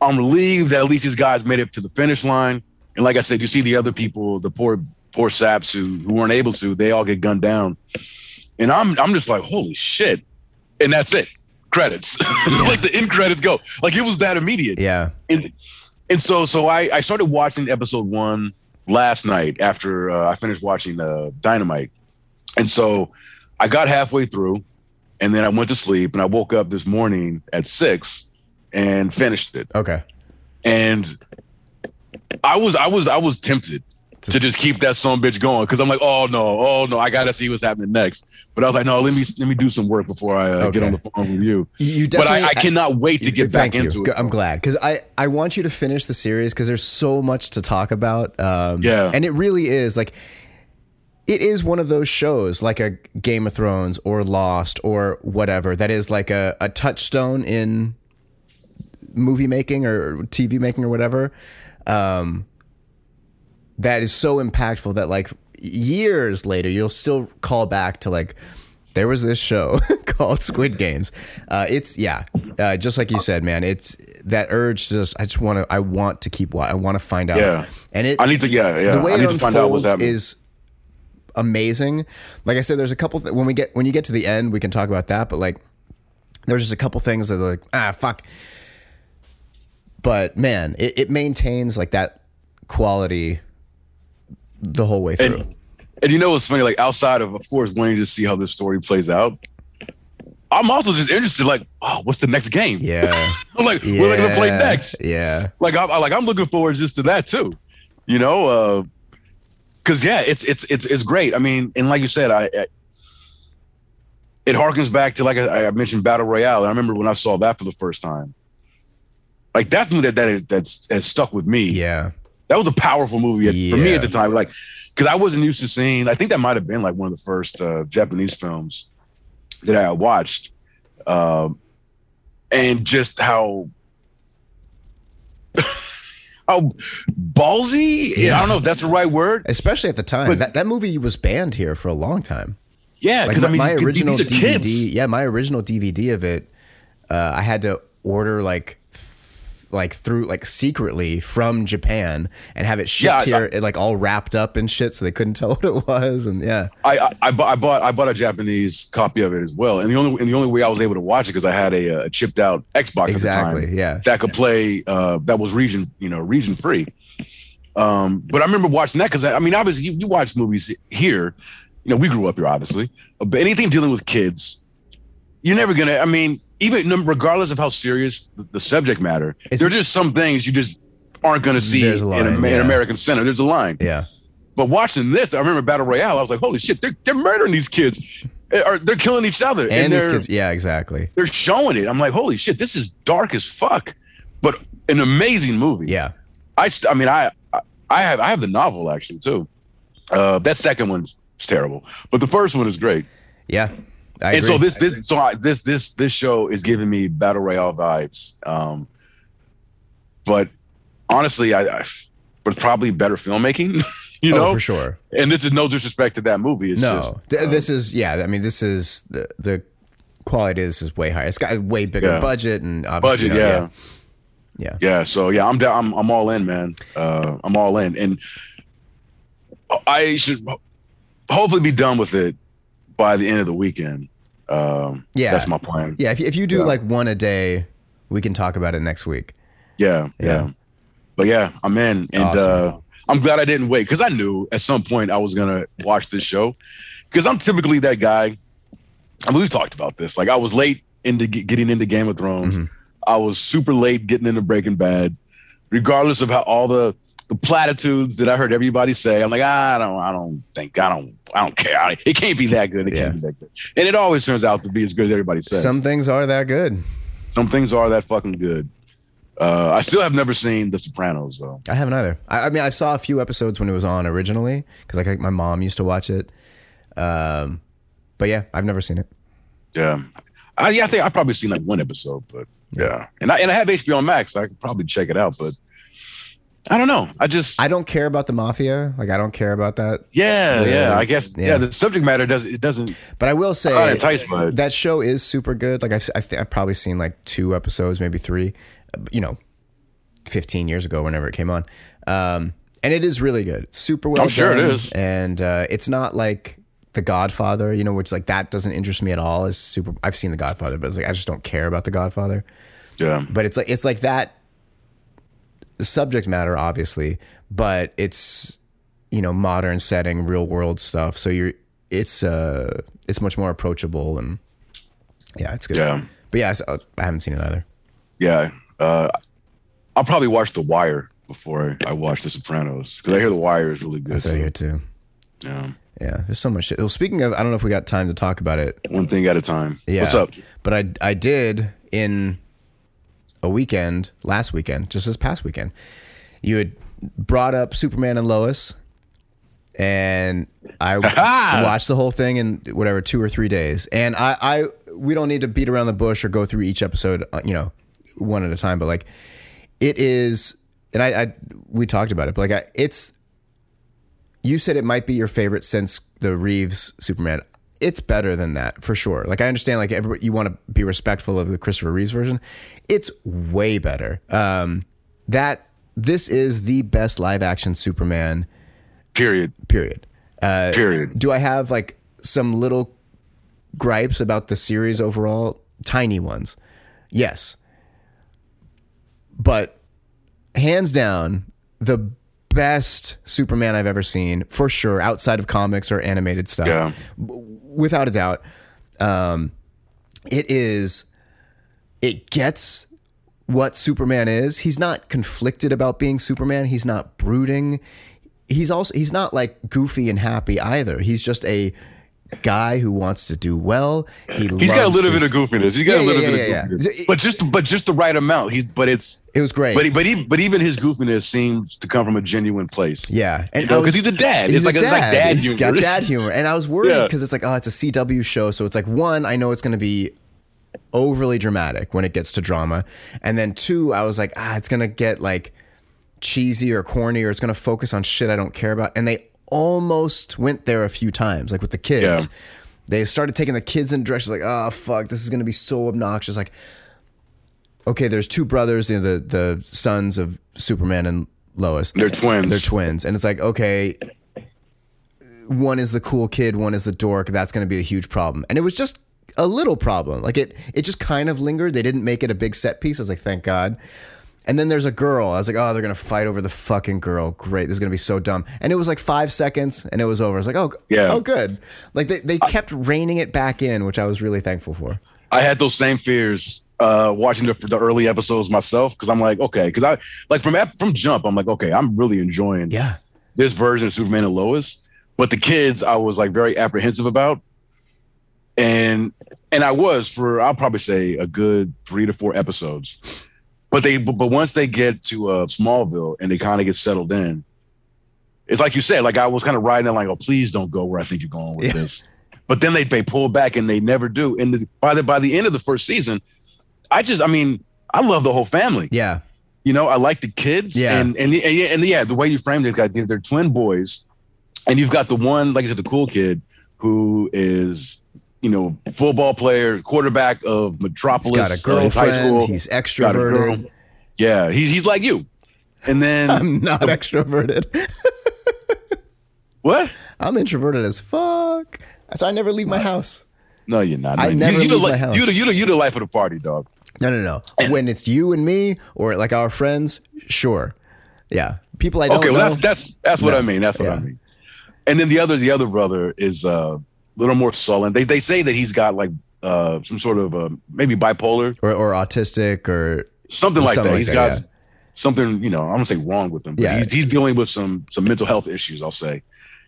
I'm relieved that at least these guys made it to the finish line. And like I said, you see the other people, the poor poor saps who who weren't able to, they all get gunned down. And I'm I'm just like, holy shit. And that's it. Credits. (laughs) like the end credits go. Like it was that immediate
Yeah.
and and so so I I started watching episode one last night after uh, I finished watching uh, Dynamite, and so I got halfway through, and then I went to sleep, and I woke up this morning at six and finished it,
Okay.
and I was I was I was tempted to just keep that song bitch going because I'm like, oh no, oh no, I gotta see what's happening next. But I was like, no, let me let me do some work before I uh, get on the phone with you.
You, you
But. I, I cannot wait to get back
you.
into it.
I'm glad because I, I want you to finish the series because there's so much to talk about. Um,
Yeah.
and it really is like it is one of those shows like a Game of Thrones or Lost or whatever that is like a, a touchstone in movie making or TV making or whatever. Um, that is so impactful that like years later you'll still call back to like there was this show (laughs) called Squid Games. Uh, it's yeah, uh, just like you said, man. It's that urge to just I just want to I want to keep I want to find out.
Yeah.
and it
I need to yeah yeah
the way
I
it
need to find out what's happening.
is amazing. Like I said, there's a couple th- when we get when you get to the end, we can talk about that. But like, there's just a couple things that are like ah fuck. But man, it, it maintains like that quality the whole way through.
and, and you know what's funny? Like outside of, of course, wanting to see how this story plays out, I'm also just interested. Like, oh, what's the next game?
yeah, (laughs)
I'm like, what are they gonna play next?
Yeah,
Like, I'm I- like I'm looking forward just to that too. You know, uh, because yeah, it's it's it's it's great. I mean, and like you said, I. I it harkens back to like I, I mentioned Battle Royale. And I remember when I saw that for the first time. Like that's something that that that's has stuck with me
yeah,
that was a powerful movie at, for me at the time. Like, because I wasn't used to seeing. I think that might have been like one of the first uh, Japanese films that I watched, um, and just how how ballsy.
Yeah.
I don't know if that's the right word.
Especially at the time,
But-
that that movie was banned here for a long time.
Yeah, because
my,
I mean,
my original DVD,
kids.
yeah, my original DVD of it, uh, I had to order like. Like through like secretly from Japan and have it shipped
Yeah,
here, it, like all wrapped up and shit, so they couldn't (laughs) tell what it was. And yeah,
I, I I bought I bought I bought a Japanese copy of it as well, and the only and the only way I was able to watch it because I had a, uh chipped out Xbox
exactly.
at the time
Yeah,
that could play uh, that was region you know region free. Um, but I remember watching that because I, I mean obviously you, you watch movies here, you know we grew up here obviously, but anything dealing with kids, you're never gonna. I mean even regardless of how serious the, subject matter,
It's-
there are just some things you just aren't gonna see
There's
in,
line,
Am- in. American Center. There's a line.
yeah.
But watching this, I remember Battle Royale. I was like, "Holy shit! They're they're murdering these kids, Eh, or they're killing each other,
And, these kids, yeah, exactly.
they're showing it." I'm like, "Holy shit! This is dark as fuck," but an amazing movie.
Yeah,
I st- I mean, I I- I have I have the novel actually too. Uh, that second one's terrible, but the first one is great.
yeah. I
and
agree.
so this this so I, this this this show is giving me Battle Royale vibes. Um, but honestly, I, I but probably better filmmaking. (laughs) you
oh,
know,
for sure.
and this is no disrespect to that movie. It's
no,
just,
Th-
um,
this is yeah. I mean, this is the the quality of this is way higher. It's got a way bigger
Yeah.
budget and obviously,
budget,
you know,
yeah.
yeah.
yeah, So yeah, I'm down. I'm I'm all in, man. Uh, I'm all in, and I should hopefully be done with it by the end of the weekend. Um,
Yeah.
that's my plan.
Yeah, if, if you do
Yeah.
like one a day, we can talk about it next week.
Yeah, yeah.
Yeah.
But yeah, I'm in, and
Awesome.
uh, I'm glad I didn't wait because I knew at some point I was gonna watch this show because I'm typically that guy. I mean, we've talked about this. Like I was late into ge- getting into Game of Thrones.
Mhm.
I was super late getting into Breaking Bad. Regardless of how all the the platitudes that I heard everybody say, I'm like, "Ah, I don't, I don't think, I don't, I don't care. I, it can't be that good. It can't be that good. And it always turns out to be as good as everybody says.
Some things are that good.
Some things are that fucking good. Uh, I still have never seen The Sopranos though.
I haven't either. I, I mean, I saw a few episodes when it was on originally because like, my mom used to watch it. Um, but yeah, I've never seen it.
Yeah. I, yeah, I think I've probably seen like one episode, but yeah. And I and I have HBO Max, so I could probably check it out, but I don't know. I just
I don't care about the mafia. Like I don't care about that.
yeah,
the-
yeah. I guess yeah.
yeah.
the subject matter does it doesn't
But I will say
enticed it.
that show is super good. Like I, I think I've probably seen like two episodes, maybe three. uh, You know, fifteen years ago, whenever it came on, um, and it is really good. Super well.
I'm sure it is.
and uh, it's not like The Godfather. You know, which like that doesn't interest me at all. It's super. I've seen The Godfather, but it's like I just don't care about The Godfather.
Yeah.
But it's like it's like that subject matter, obviously, but it's you know modern setting, real world stuff. So you're it's uh it's much more approachable and yeah, it's good.
Yeah.
But yeah, I uh, I haven't seen it either.
Yeah. Uh, I'll probably watch The Wire before I watch The Sopranos because I hear The Wire is really good.
That's out here too.
yeah.
Yeah, there's so much shit. Well, speaking of, I don't know if we got time to talk about it.
One thing at a time.
Yeah.
What's up?
But I I did in a weekend, last weekend, just this past weekend. You had brought up Superman and Lois, and I (laughs) watched the whole thing in whatever two or three days. And I, I we don't need to beat around the bush or go through each episode, uh, you know, one at a time. But like, it is, and I, I we talked about it, but like, I, it's. You said it might be your favorite since the Reeves Superman. It's better than that for sure. Like I understand, like everybody, you want to be respectful of the Christopher Reeves version. It's way better. Um, that this is the best live action Superman.
Period.
Period. Uh,
Period.
do I have like some little gripes about the series overall? Tiny ones. Yes. But hands down, the best Superman I've ever seen, for sure, outside of comics or animated stuff.
Yeah.
Without a doubt. Um, it is, it gets what Superman is. He's not conflicted about being Superman. He's not brooding. He's also he's not like goofy and happy either. He's just a guy who wants to do well. He
He's got a little bit of goofiness. He's got
Yeah,
a little
yeah,
bit
yeah,
of
yeah.
goofiness, but just but just the right amount. He's but it's
It was great.
but he, but he, but even his goofiness seems to come from a genuine place.
yeah, and
You know, because he's a dad.
He's
it's like
a
it's like dad
He's
humor.
got dad humor, and I was worried
Yeah.
because it's like, oh, it's a CW show, so it's like one, I know it's going to be overly dramatic when it gets to drama, and then two, I was like, ah, it's going to get like cheesy or corny, or it's going to focus on shit I don't care about, and they almost went there a few times, like with the kids.
Yeah.
They started taking the kids in directions like, oh fuck, this is going to be so obnoxious, like. Okay, there's two brothers, you know, the the sons of Superman and Lois.
They're twins.
They're twins, and it's like okay, one is the cool kid, one is the dork. That's going to be a huge problem, and it was just a little problem. Like it, it just kind of lingered. They didn't make it a big set piece. I was like, thank God. And then there's a girl. I was like, oh, they're gonna fight over the fucking girl. Great, this is gonna be so dumb. And it was like five seconds, and it was over. I was like, oh,
Yeah.
oh, good. Like they, they kept reining it back in, which I was really thankful for.
I had those same fears uh, watching the, the early episodes myself because I'm like, okay, because I like from from jump, I'm like, okay, I'm really enjoying
Yeah,
this version of Superman and Lois, but the kids I was like very apprehensive about, and and I was for I'll probably say a good three to four episodes, but they but, but once they get to uh, Smallville and they kind of get settled in, it's like you said, like I was kind of riding like, oh, please don't go where I think you're going with
Yeah.
this, but then they they pull back and they never do, and the, by the by the end of the first season, I just I mean I love the whole family.
yeah,
You know, I like the kids.
Yeah.
And and, and, yeah, and yeah, the way you framed it, they're, twin boys, and you've got the one, like I said, the cool kid who is, you know, football player, quarterback of
he's
Metropolis
got a
uh, high
girlfriend.
school.
He's extroverted.
girl. Yeah, he's he's like you. And then (laughs)
I'm not extroverted.
what?
I'm introverted as fuck. So I never leave my house.
No, you're not.
I
No,
never
you, you the
leave my house.
You the, you the, you the life of the party, dog.
No, no, no. When it's you and me or like our friends, sure. Yeah. People I don't
Okay, well
know.
that's that's that's what I mean. That's what I mean. And then the other the other brother is uh, a little more sullen. They they say that he's got like uh, some sort of uh, maybe bipolar,
or, or autistic or
something like
Something
that.
like
He's
that,
got
yeah.
something you know. I don't say wrong with him, but
Yeah.
he's, he's dealing with some some mental health issues. I'll say,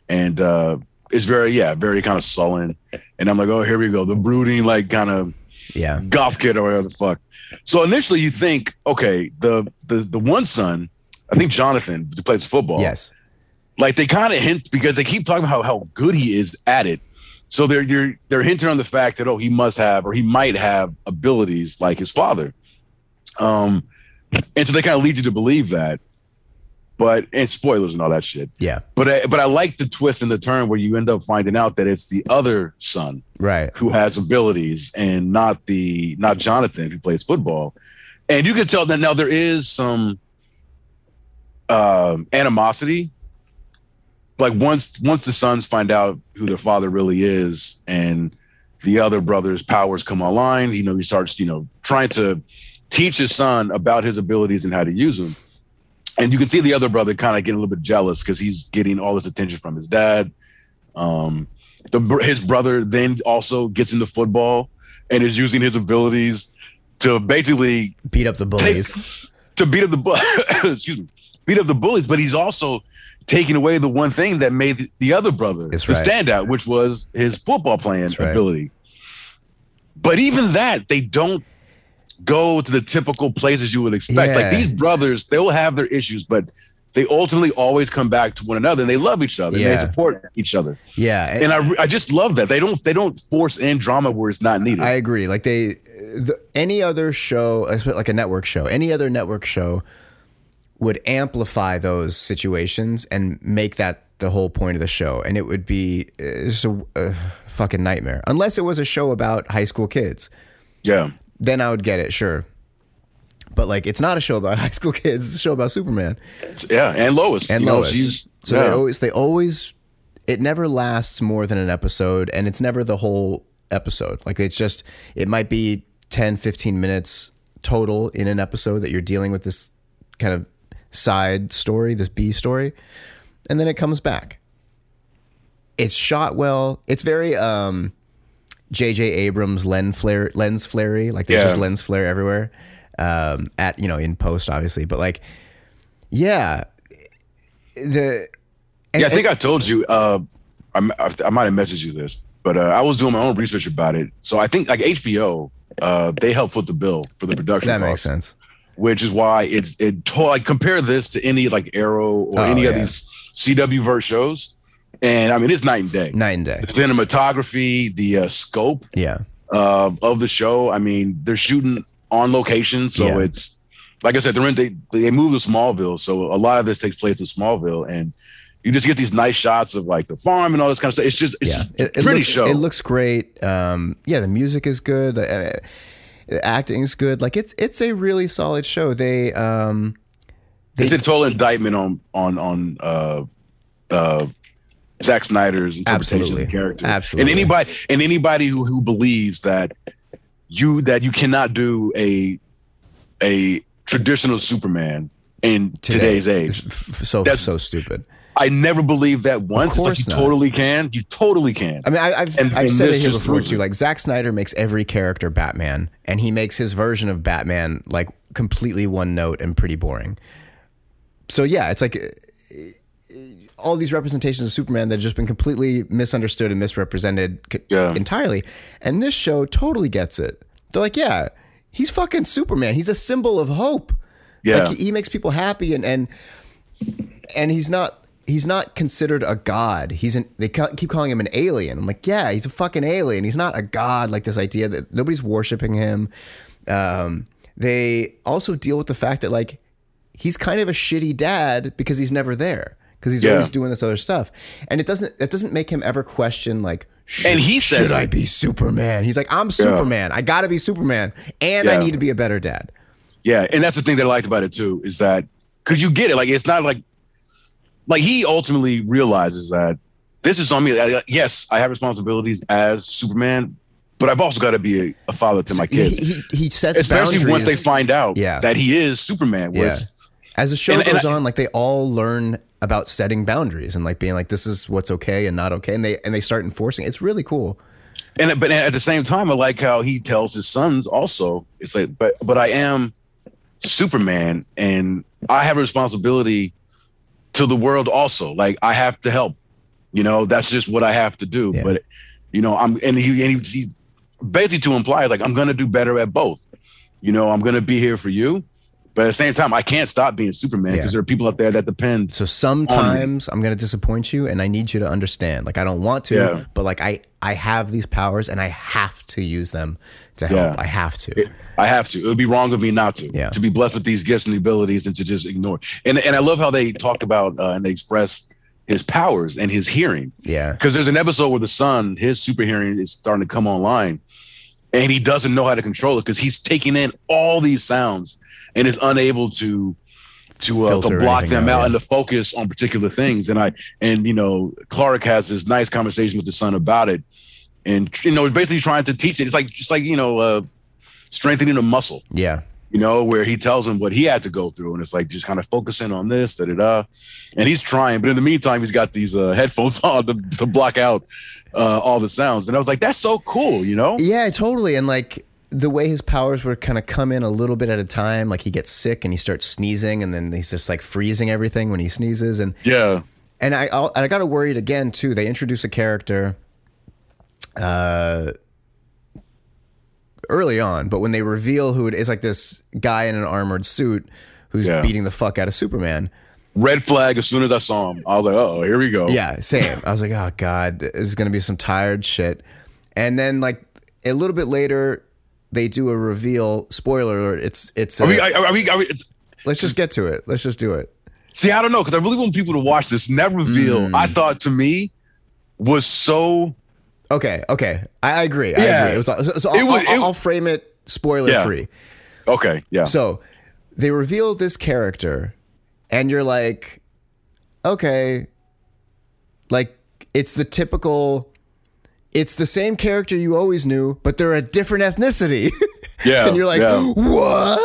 and uh, it's very yeah very kind of sullen. And I'm like, oh, here we go, the brooding like kind of
yeah.
golf kid or whatever the fuck. So initially you think, okay, the the the one son, I think Jonathan, who plays football,
Yes.
like they kind of hint because they keep talking about how, how good he is at it. So they're you're they're hinting on the fact that oh he must have or he might have abilities like his father. Um and so they kind of lead you to believe that. But and spoilers and all that shit.
Yeah.
But I, but I like the twist and the turn where you end up finding out that it's the other son
Right.
who has abilities and not the not Jonathan who plays football. And you can tell that now there is some um animosity. Like once once the sons find out who their father really is and the other brother's powers come online, you know, he starts, you know, trying to teach his son about his abilities and how to use them. And you can see the other brother kind of getting a little bit jealous because he's getting all this attention from his dad. Um, the his brother then also gets into football and is using his abilities to basically
Beat up the bullies.
to beat up the bu- (coughs) excuse me beat up the bullies but he's also taking away the one thing that made the, the other brother
That's
the
right.
standout which was his football playing
That's right.
ability but even that they don't go to the typical places you would expect. Like these brothers they'll have their issues but they ultimately always come back to one another and they love each other and they support each other.
Yeah. and-
and I, I just love that. They don't they don't force in drama where it's not needed.
I agree. Like they, the, any other show, like a network show, any other network show would amplify those situations and make that the whole point of the show, and it would be just a, a fucking nightmare. Unless it was a show about high school kids,
yeah
then I would get it, sure. But like, it's not a show about (laughs) high school kids; it's a show about Superman
yeah and lois
and
you
Lois.
she's
so
yeah.
they always, they always, it never lasts more than an episode, and it's never the whole episode. Like it's just, it might be 10, 15 minutes total in an episode that you're dealing with this kind of side story, this B story, and then it comes back. It's shot well. It's very um, J.J. Abrams lens flare, lens flary. Like there's
Yeah.
just lens flare everywhere. Um, at you know in post obviously, but like, yeah, the and-
yeah, I think I told you. Uh, I, I, might have messaged you this. but uh, I was doing my own research about it. So I think like HBO, uh, they help foot the bill for the production.
That makes sense.
Which is why it's it to, like compare this to any like Arrow or
Oh,
any of these CW verse shows, and I mean it's night and day.
Night and day.
The cinematography, the uh, scope
Yeah.
uh, of the show. I mean, they're shooting on location, so
Yeah.
it's like I said, they're in they they moved to Smallville, so a lot of this takes place in Smallville, and you just get these nice shots of like the farm and all this kind of stuff. It's just it's
yeah. It, it
pretty
looks,
show.
It looks great. Um, yeah, the music is good. Uh, the acting is good. Like it's it's a really solid show. They um,
it's a total indictment on on on uh uh Zack Snyder's interpretation
Absolutely.
of the character.
Absolutely.
And anybody and anybody who, who believes that you that you cannot do a a traditional Superman in
today
today's age.
so
That's-
so stupid.
I never believed that once. It's like
course
you
not.
totally can. You totally can.
I mean, I, I've
And-
I've
and
said it here before too. Like Zack Snyder makes every character Batman, and he makes his version of Batman like completely one note and pretty boring. So yeah, it's like all these representations of Superman that have just been completely misunderstood and misrepresented
Yeah.
entirely. And this show totally gets it. They're like, yeah, he's fucking Superman. He's a symbol of hope.
Yeah.
Like he, he makes people happy and and and he's not he's not considered a god. He's an they ca- keep calling him an alien. I'm like, yeah, he's a fucking alien. He's not a god. Like this idea that nobody's worshiping him. Um, they also deal with the fact that like he's kind of a shitty dad because he's never there because he's
Yeah.
always doing this other stuff, and it doesn't that doesn't make him ever question like. Should,
And he says
should. I be Superman? He's like, I'm Superman. I gotta be Superman, and I need to be a better dad.
Yeah, and that's the thing that I liked about it too is that because you get it, like it's not like like he ultimately realizes that this is on me. I- Yes, I have responsibilities as Superman, but I've also got to be a, a father to my
He,
kids,
he, he sets
especially once they find out
Yeah.
that he is Superman.
Yeah.
Was,
As the show
And- and
goes
I-
on, like they all learn about setting boundaries and like being like, this is what's okay and not okay, and they and they start enforcing. it. It's really cool.
and but at the same time, I like how he tells his sons also. It's like, but but I am Superman, and I have a responsibility to the world also. Like I have to help. You know, that's just what I have to do.
Yeah.
But you know, I'm and he and he, he basically to imply like I'm gonna do better at both. You know, I'm gonna be here for you, but at the same time, I can't stop being Superman
Yeah.
because there are people out there that depend.
So sometimes I'm gonna disappoint you, and I need you to understand. Like I don't want to,
Yeah.
but like I I have these powers, and I have to use them to help.
Yeah.
I have to.
I have to. It would be wrong of me not to.
Yeah.
To be blessed with these gifts and the abilities and to just ignore. And and I love how they talked about uh, and they expressed his powers and his hearing.
Yeah,
Because there's an episode where the son, his super hearing is starting to come online, and he doesn't know how to control it because he's taking in all these sounds and is unable to to uh, to block them
out,
and to focus on particular things. And I and you know Clark has this nice conversation with the son about it, and you know basically trying to teach it. It's like just like you know uh, strengthening a muscle
yeah,
you know, where he tells him what he had to go through, and it's like just kind of focusing on this, da da da. And he's trying, but in the meantime, he's got these uh, headphones (laughs) on to, to block out uh, all the sounds. And I was like, that's so cool, you know?
yeah, totally. And like the way his powers would kind of come in a little bit at a time. Like he gets sick and he starts sneezing, and then he's just like freezing everything when he sneezes, and
Yeah,
and I I'll, and I got worried again too. They introduce a character uh early on, but when they reveal who it is, like this guy in an armored suit who's
Yeah.
beating the fuck out of Superman.
red flag. As soon as I saw him, I was like, oh, here we go.
Yeah, same. I was like, oh god, this is gonna be some tired shit. And then like a little bit later, they do a reveal. Spoiler alert! It's it's.
Are
a-
we? Are, are we? Are we it's,
let's just get to it. Let's just do it.
see, I don't know because I really want people to watch this. That reveal,
Hmm.
I thought to me was so.
Okay, okay, I, I agree. I
Yeah.
agree. It was. So, so
It
I'll,
was-
I'll, I'll frame it spoiler
Yeah.
free.
Okay, yeah,
So they reveal this character, and you're like, okay, like it's the typical. It's the same character you always knew, but they're a different ethnicity. (laughs)
yeah.
and you're like,
yeah.
what?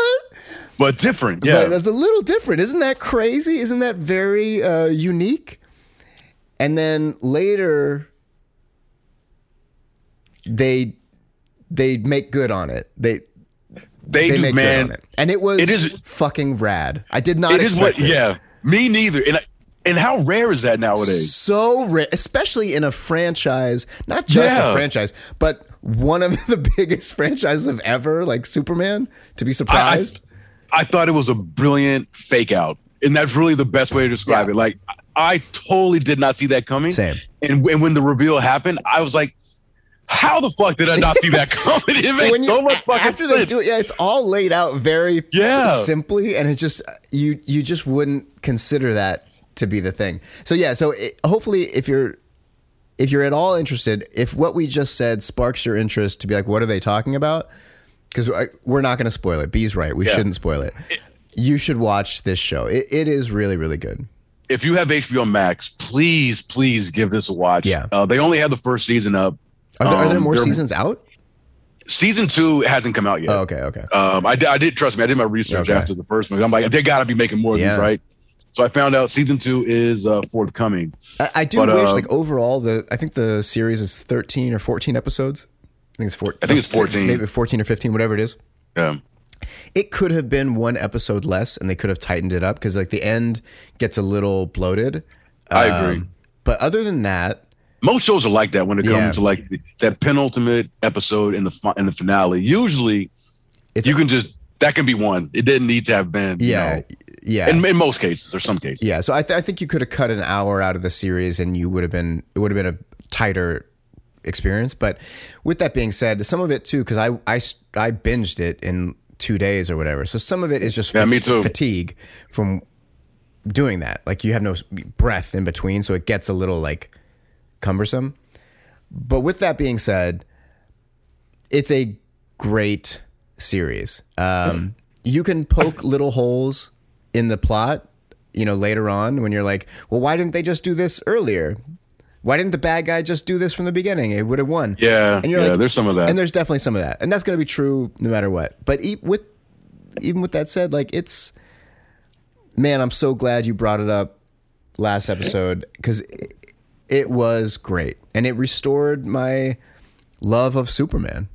but different.
But
Yeah,
that's a little different. Isn't that crazy? Isn't that very uh, unique? And then later, they they make good on it. They
they,
they
do,
make
man.
good on it, and it was
It is-
fucking rad. I did not
It is
expect
what.
it.
Yeah, me neither. And I, And how rare is that nowadays?
So rare, especially in a franchise, not just
Yeah.
a franchise, but one of (laughs) the biggest franchises of ever, like Superman, to be surprised.
I thought it was a brilliant fake out. And that's really the best way to describe
Yeah.
it. Like I totally did not see that coming.
Same.
And, and when the reveal happened, I was like, how the fuck did I not see that (laughs) coming? (laughs) It makes
when
so much fucking
after they
sense.
do it, yeah, it's all laid out very
Yeah.
simply, and it just you you just wouldn't consider that to be the thing. So yeah, so it, hopefully, if you're if you're at all interested, if what we just said sparks your interest to be like, what are they talking about? Because we're not going to spoil it. B's right; we
Yeah.
shouldn't spoil it. You should watch this show. It, it is really really good.
if you have HBO Max, please, please give this a watch.
Yeah.
Uh, they only have the first season up.
Are there, are there
Um,
more seasons out?
Season two hasn't come out yet.
Oh, okay, okay.
Um, I, did- I did trust me. I did my research
Okay.
after the first one. I'm like, they got to be making more of
Yeah.
these, right? So I found out season two is uh, forthcoming.
I, I do
But,
wish,
uh,
like overall, the I think the series is thirteen or fourteen episodes. I think it's four.
I think it's 14.
maybe fourteen or fifteen, whatever it is.
Yeah.
It could have been one episode less, and they could have tightened it up because like the end gets a little bloated.
I agree.
Um, But other than that,
Most shows are like that when it comes
Yeah.
to like the, that penultimate episode in the in the finale. Usually,
It's-
you can just that can be one. It didn't need to have been. you
yeah,
know,
yeah,
in, in most cases or some cases.
yeah. So I, th- I think you could have cut an hour out of the series, and you would have been it would have been a tighter experience. But with that being said, some of it too, because I, I, I binged it in two days or whatever. So some of it is just
Yeah, me too.
fatigue from doing that. Like you have no breath in between, so it gets a little like cumbersome. But with that being said, it's a great series. Um, you can poke little holes in the plot, you know, later on when you're like, well, why didn't they just do this earlier? Why didn't the bad guy just do this from the beginning? It would have won.
Yeah,
And you're
yeah,
like-
there's some of that.
And there's definitely some of that, and that's going to be true no matter what. But e- with even with that said, like it's man, I'm so glad you brought it up last episode because it, it was great and it restored my love of Superman.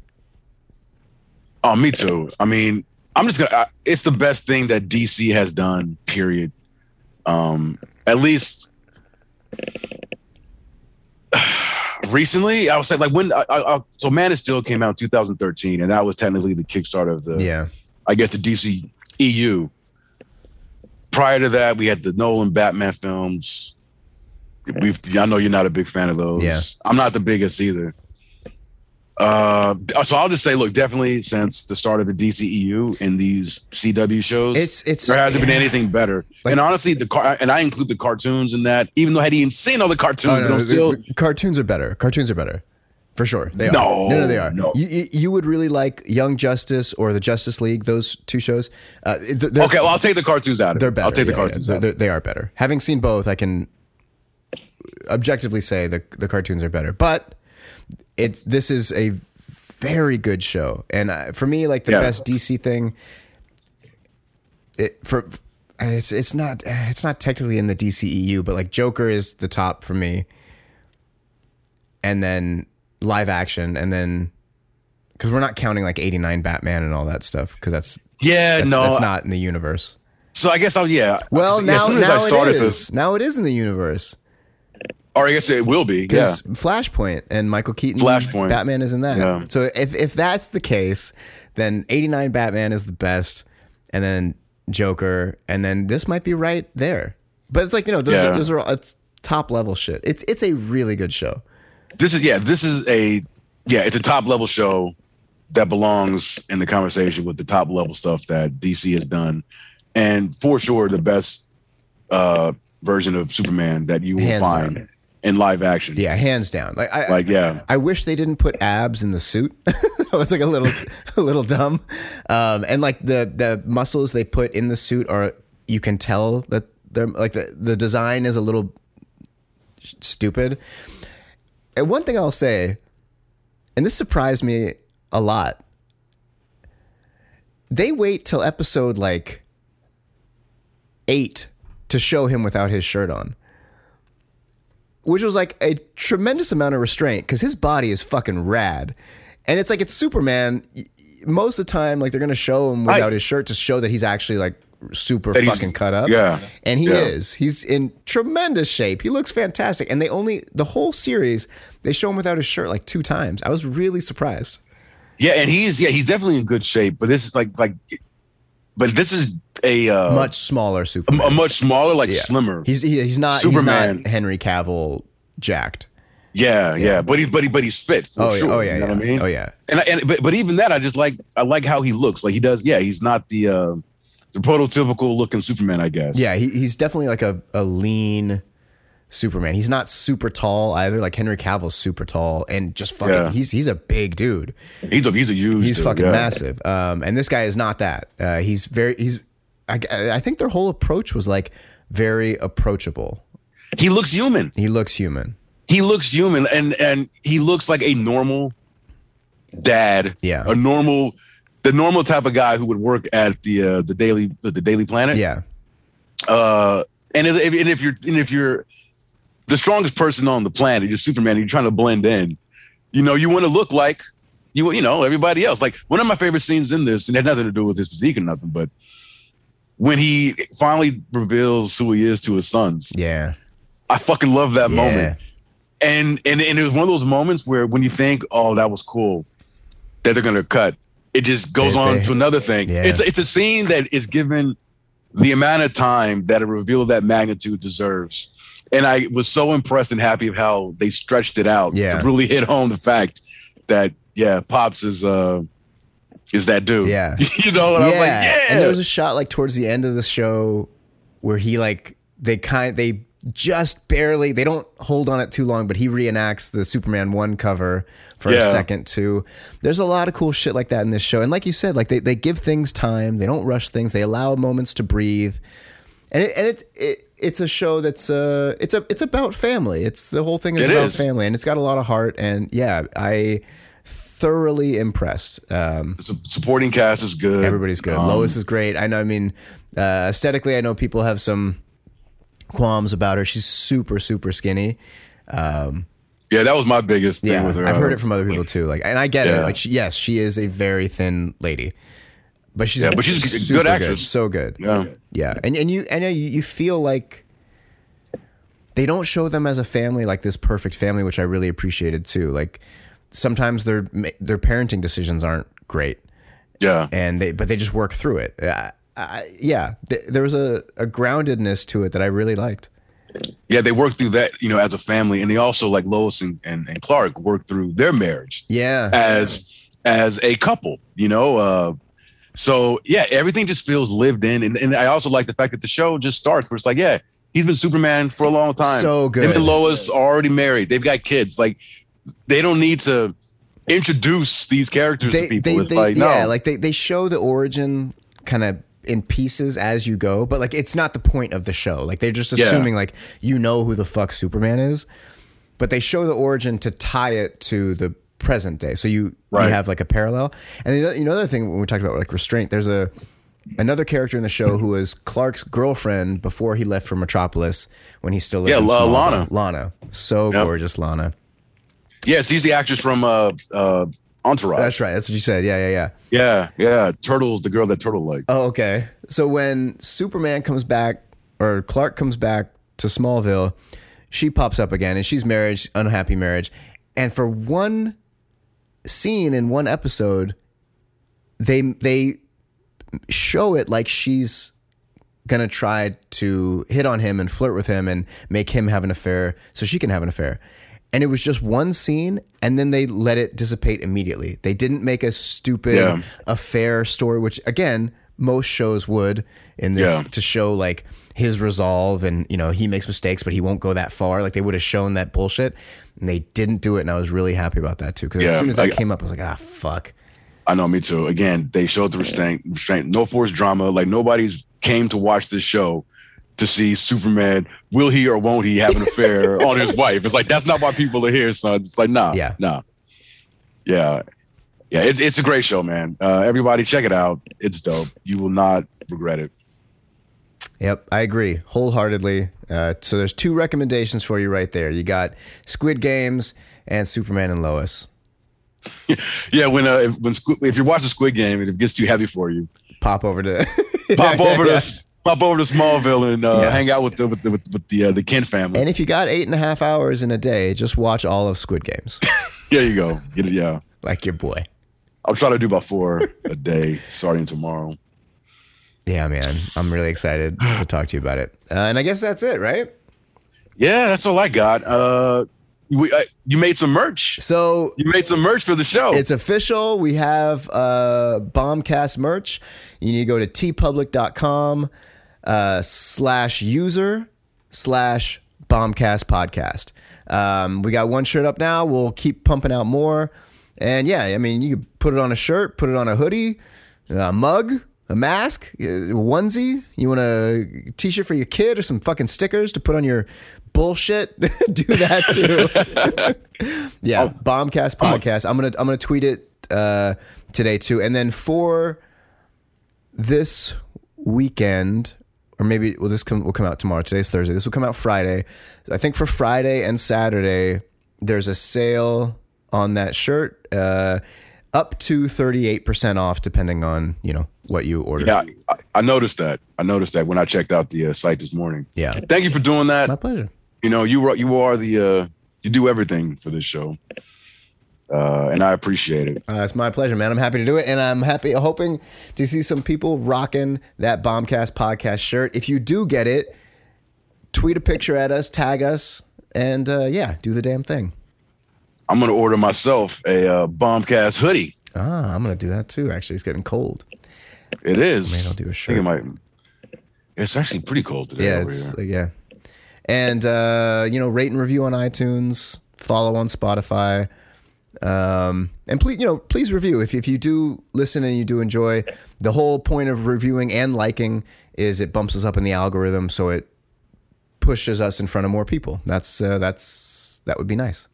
Oh, me too. I mean, I'm just gonna. I, it's the best thing that DC has done. Period. Um, at least (sighs) recently, I would say like when I, I, I- so Man of Steel came out in 2013, and that was technically the kickstart of the,
Yeah,
I guess, the DC EU. Prior to that, we had the Nolan Batman films. We've, I know you're not a big fan of those.
Yeah.
I'm not the biggest either. Uh, so I'll just say, look, definitely since the start of the DCEU in these CW shows,
it's it's
there hasn't been anything better.
Like-
and honestly, the car and I include the cartoons in that, even though I hadn't even seen all the cartoons,
Oh,
but
no,
I'm
the- the cartoons are better. Cartoons are better. For sure. They are.
No,
no, no, they are.
no.
You, you, would really like Young Justice or the Justice League, those two shows. Uh,
okay. Well, I'll take the cartoons out of
They're better.
I'll take the
yeah, yeah.
cartoons out.
they're- they are better. Having seen both, I can objectively say the the cartoons are better. But it's this is a very good show, and uh, for me, like the
Yeah.
best DC thing. It for it's it's not it's not technically in the DCEU, but like Joker is the top for me, and then live action, and then because we're not counting like '89 Batman and all that stuff because that's
yeah,
that's,
no,
that's not in the universe.
So I guess I'll yeah.
Well, now
soon as
now it
this.
Now it is in the universe
or I guess it will be. Yeah.
because Flashpoint and Michael Keaton,
Flashpoint.
Batman is in that.
Yeah.
So if if that's the case, then '89 Batman is the best, and then Joker, and then this might be right there. But it's like you know those
Yeah.
are, those are all, it's top level shit. It's it's a really good show.
This is yeah. This is a yeah. It's a top level show that belongs in the conversation with the top level stuff that DC has done, and for sure the best uh, version of Superman that you will
Hands
find
down.
In live action.
Yeah, hands down. Like I,
Like yeah.
I wish they didn't put abs in the suit. (laughs) that was like a little a little dumb. Um, and like the the muscles they put in the suit are you can tell that they're like the, the design is a little stupid. And one thing I'll say, and this surprised me a lot. They wait till episode like eight to show him without his shirt on which was like a tremendous amount of restraint because his body is fucking rad. And it's like it's Superman. Most of the time, like they're gonna show him without
I-
his shirt to show that he's actually like super fucking cut up.
yeah.
And he
Yeah.
is. He's in tremendous shape. He looks fantastic. And they only the whole series, they show him without his shirt like two times. I was really surprised.
Yeah, and he's yeah, he's definitely in good shape. But this is like like, but this is a uh,
Much smaller Superman.
a much smaller, like
Yeah.
slimmer.
He's he, he's not
Superman.
he's not Henry Cavill jacked.
yeah, yeah, But he but he but he's fit for
Oh
sure.
yeah, oh yeah,
you know
yeah.
what I mean?
oh yeah.
And and but but even that, I just like I like how he looks. Like he does. Yeah, he's not the uh the prototypical looking Superman, I guess.
Yeah, he, he's definitely like a, a lean Superman. He's not super tall either. Like Henry Cavill's super tall and just fucking.
Yeah.
He's he's a big dude.
he's a he's a huge.
He's
dude,
fucking
yeah.
massive. Um, and this guy is not that. Uh, he's very. He's. I, I think their whole approach was like very approachable.
He looks human.
He looks human.
He looks human, and and he looks like a normal dad.
Yeah.
a normal, the normal type of guy who would work at the uh, the daily the Daily Planet.
Yeah.
Uh, and if, and if you're and if you're the strongest person on the planet, you're Superman, you're trying to blend in. You know, you want to look like you you know everybody else. Like one of my favorite scenes in this, and it had nothing to do with his physique or nothing, but when he finally reveals who he is to his sons,
Yeah.
I fucking love that
Yeah.
moment. And and and it was one of those moments where when you think, oh, that was cool, that they're gonna cut, it just goes
They-
on
they-
to another thing.
Yeah.
It's it's a scene that is given the amount of time that a reveal of that magnitude deserves. And I was so impressed and happy of how they stretched it out
Yeah.
to really hit home the fact that yeah, Pops is uh is that dude.
Yeah. (laughs)
you know, and I was like, yeah.
And there was a shot like towards the end of the show where he like they kind they just barely they don't hold on it too long, but he reenacts the Superman one cover for a second too. There's a lot of cool shit like that in this show. And like you said, like they, they give things time, they don't rush things, they allow moments to breathe. And it, and it's it, it's a show that's uh it's a it's about family. It's the whole thing is
It
about
is.
family and it's got a lot of heart and yeah, I thoroughly impressed. Um
supporting cast is good.
Everybody's good.
Um,
Lois is great. I know. I mean, uh, aesthetically, I know people have some qualms about her. She's super, super skinny. Um,
Yeah, that was my biggest thing
yeah,
with her.
I've heard it from other people too. Like, and I get it. Like, she, yes, she is a very thin lady, but she's
Yeah, but she's a good actress.
so good.
Yeah.
Yeah, and and you and you, you feel like they don't show them as a family like this perfect family, which I really appreciated too. Like sometimes their their parenting decisions aren't great
Yeah.
and they but they just work through it. I, I, yeah, th- there was a, a groundedness to it that I really liked.
Yeah, they worked through that, you know, as a family, and they also like Lois and, and, and Clark worked through their marriage
Yeah,
as as a couple, you know. Uh, so yeah, everything just feels lived in, and, and I also like the fact that the show just starts where it's like, yeah, he's been Superman for a long time.
So good.
Him and Lois are already married. They've got kids. Like they don't need to introduce these characters
they
to people.
they,
it's
they
like
yeah,
no,
like they they show the origin kind of in pieces as you go, but like it's not the point of the show. Like they're just
Yeah.
assuming like you know who the fuck Superman is, but they show the origin to tie it to the present day. So you
Right.
you have like a parallel. And the, you know, the other thing when we talked about like restraint, there's a another character in the show who was Clark's girlfriend before he left for Metropolis when he still lived
Yeah,
in.
Lana.
Lana, so
Yep.
gorgeous, Lana.
Yes, he's the actress from uh, uh, Entourage.
That's right. That's what you said. Yeah, yeah, yeah.
Yeah, yeah. Turtle's the girl that Turtle liked.
Oh, okay. So when Superman comes back or Clark comes back to Smallville, she pops up again and she's married, unhappy marriage. And for one scene in one episode, they they show it like she's gonna try to hit on him and flirt with him and make him have an affair so she can have an affair. And it was just one scene, and then they let it dissipate immediately. They didn't make a stupid
Yeah.
affair story, which again, most shows would in this
Yeah.
to show like his resolve and you know he makes mistakes but he won't go that far like they would have shown that bullshit and they didn't do it and i was really happy about that too because as soon as that
like-
came up i was like ah fuck
I know, me too. Again, they showed the restraint, restraint, no forced drama. Like nobody's came to watch this show to see Superman. Will he or won't he have an affair (laughs) on his wife? It's like that's not why people are here, son. It's like nah,
Yeah.
nah, yeah, yeah. It's it's a great show, man. Uh, everybody, check it out. It's dope. You will not regret it.
Yep, I agree wholeheartedly. Uh, so there's two recommendations for you right there. You got Squid Games and Superman and Lois. (laughs)
Yeah, when uh, if, when Squid, if you're watching Squid Game and it gets too heavy for you,
pop over to
pop over to (laughs) pop over to Smallville and uh,
Yeah.
hang out with the with the with, with the uh, the Kent family.
And if you got eight and a half hours in a day, just watch all of Squid Games, (laughs)
there you go. Get it, yeah.
like your boy.
I'll try to do about four a day starting tomorrow.
Yeah, man, I'm really excited to talk to you about it. Uh, and I guess that's it, right?
Yeah, that's all I got. Uh, we, uh, you made some merch.
So
You made some merch for the show.
It's official. We have uh, Bombcast merch. You need to go to teepublic.com uh, slash user slash Bombcast podcast. Um, we got one shirt up now. We'll keep pumping out more. And yeah, I mean, you can put it on a shirt, put it on a hoodie, a mug, a mask, a onesie. You want a t-shirt for your kid or some fucking stickers to put on your bullshit? (laughs) Do that too. (laughs) Yeah, Bombcast podcast. I'm gonna I'm gonna tweet it uh, today too, and then for this weekend, or maybe well, this come, will come out tomorrow. Today's Thursday. This will come out Friday. I think for Friday and Saturday, there's a sale on that shirt, uh, up to thirty eight percent off, depending on you know what you order.
yeah, I, I noticed that. I noticed that when I checked out the uh, site this morning.
Yeah.
Thank you for doing that.
My pleasure.
you know you are you are the uh you do everything for this show uh and i appreciate it
Uh, it's my pleasure, man. I'm happy to do it, and I'm happy, hoping to see some people rocking that Bombcast podcast shirt. If you do get it, tweet a picture at us, tag us, and uh, yeah, do the damn thing.
i'm gonna order myself a uh bombcast hoodie
Ah, I'm gonna do that too. Actually, it's getting cold.
it is
Maybe I'll do a shirt.
it might it's actually pretty cold today
Yeah,
over
it's
here.
yeah, and uh, you know, rate and review on iTunes, follow on Spotify, um, and please, you know, please review if if you do listen and you do enjoy. The whole point of reviewing and liking is it bumps us up in the algorithm, so it pushes us in front of more people. That's uh, that's that would be nice.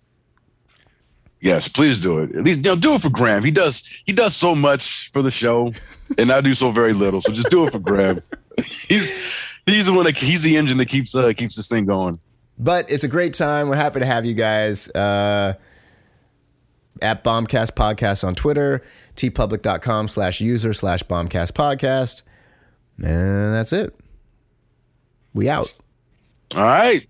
yes please do it at least you know do it for Grahm he does he does so much for the show and i do so very little so just do it for Grahm (laughs) he's he's the one that he's the engine that keeps uh keeps this thing going
But it's a great time. We're happy to have you guys. Uh, at Bombcast Podcast on Twitter, teepublic.com slash user slash Bombcast Podcast. And that's it. We out.
all right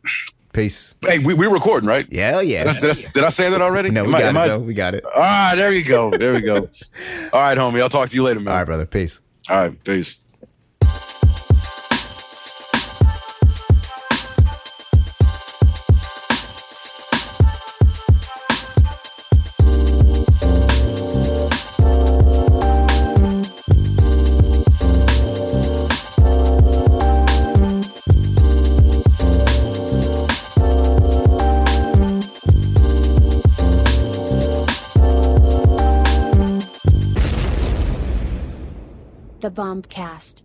Peace.
hey we, we're recording right
Yeah, yeah.
did, I, did I say that already
No, we
Am I-
got it,
I-
though. We got it. All
Ah, there you go. There we go. (laughs) All right, homie. I'll talk to you later, man.
right, brother. Peace.
All right, peace.
Bombcast.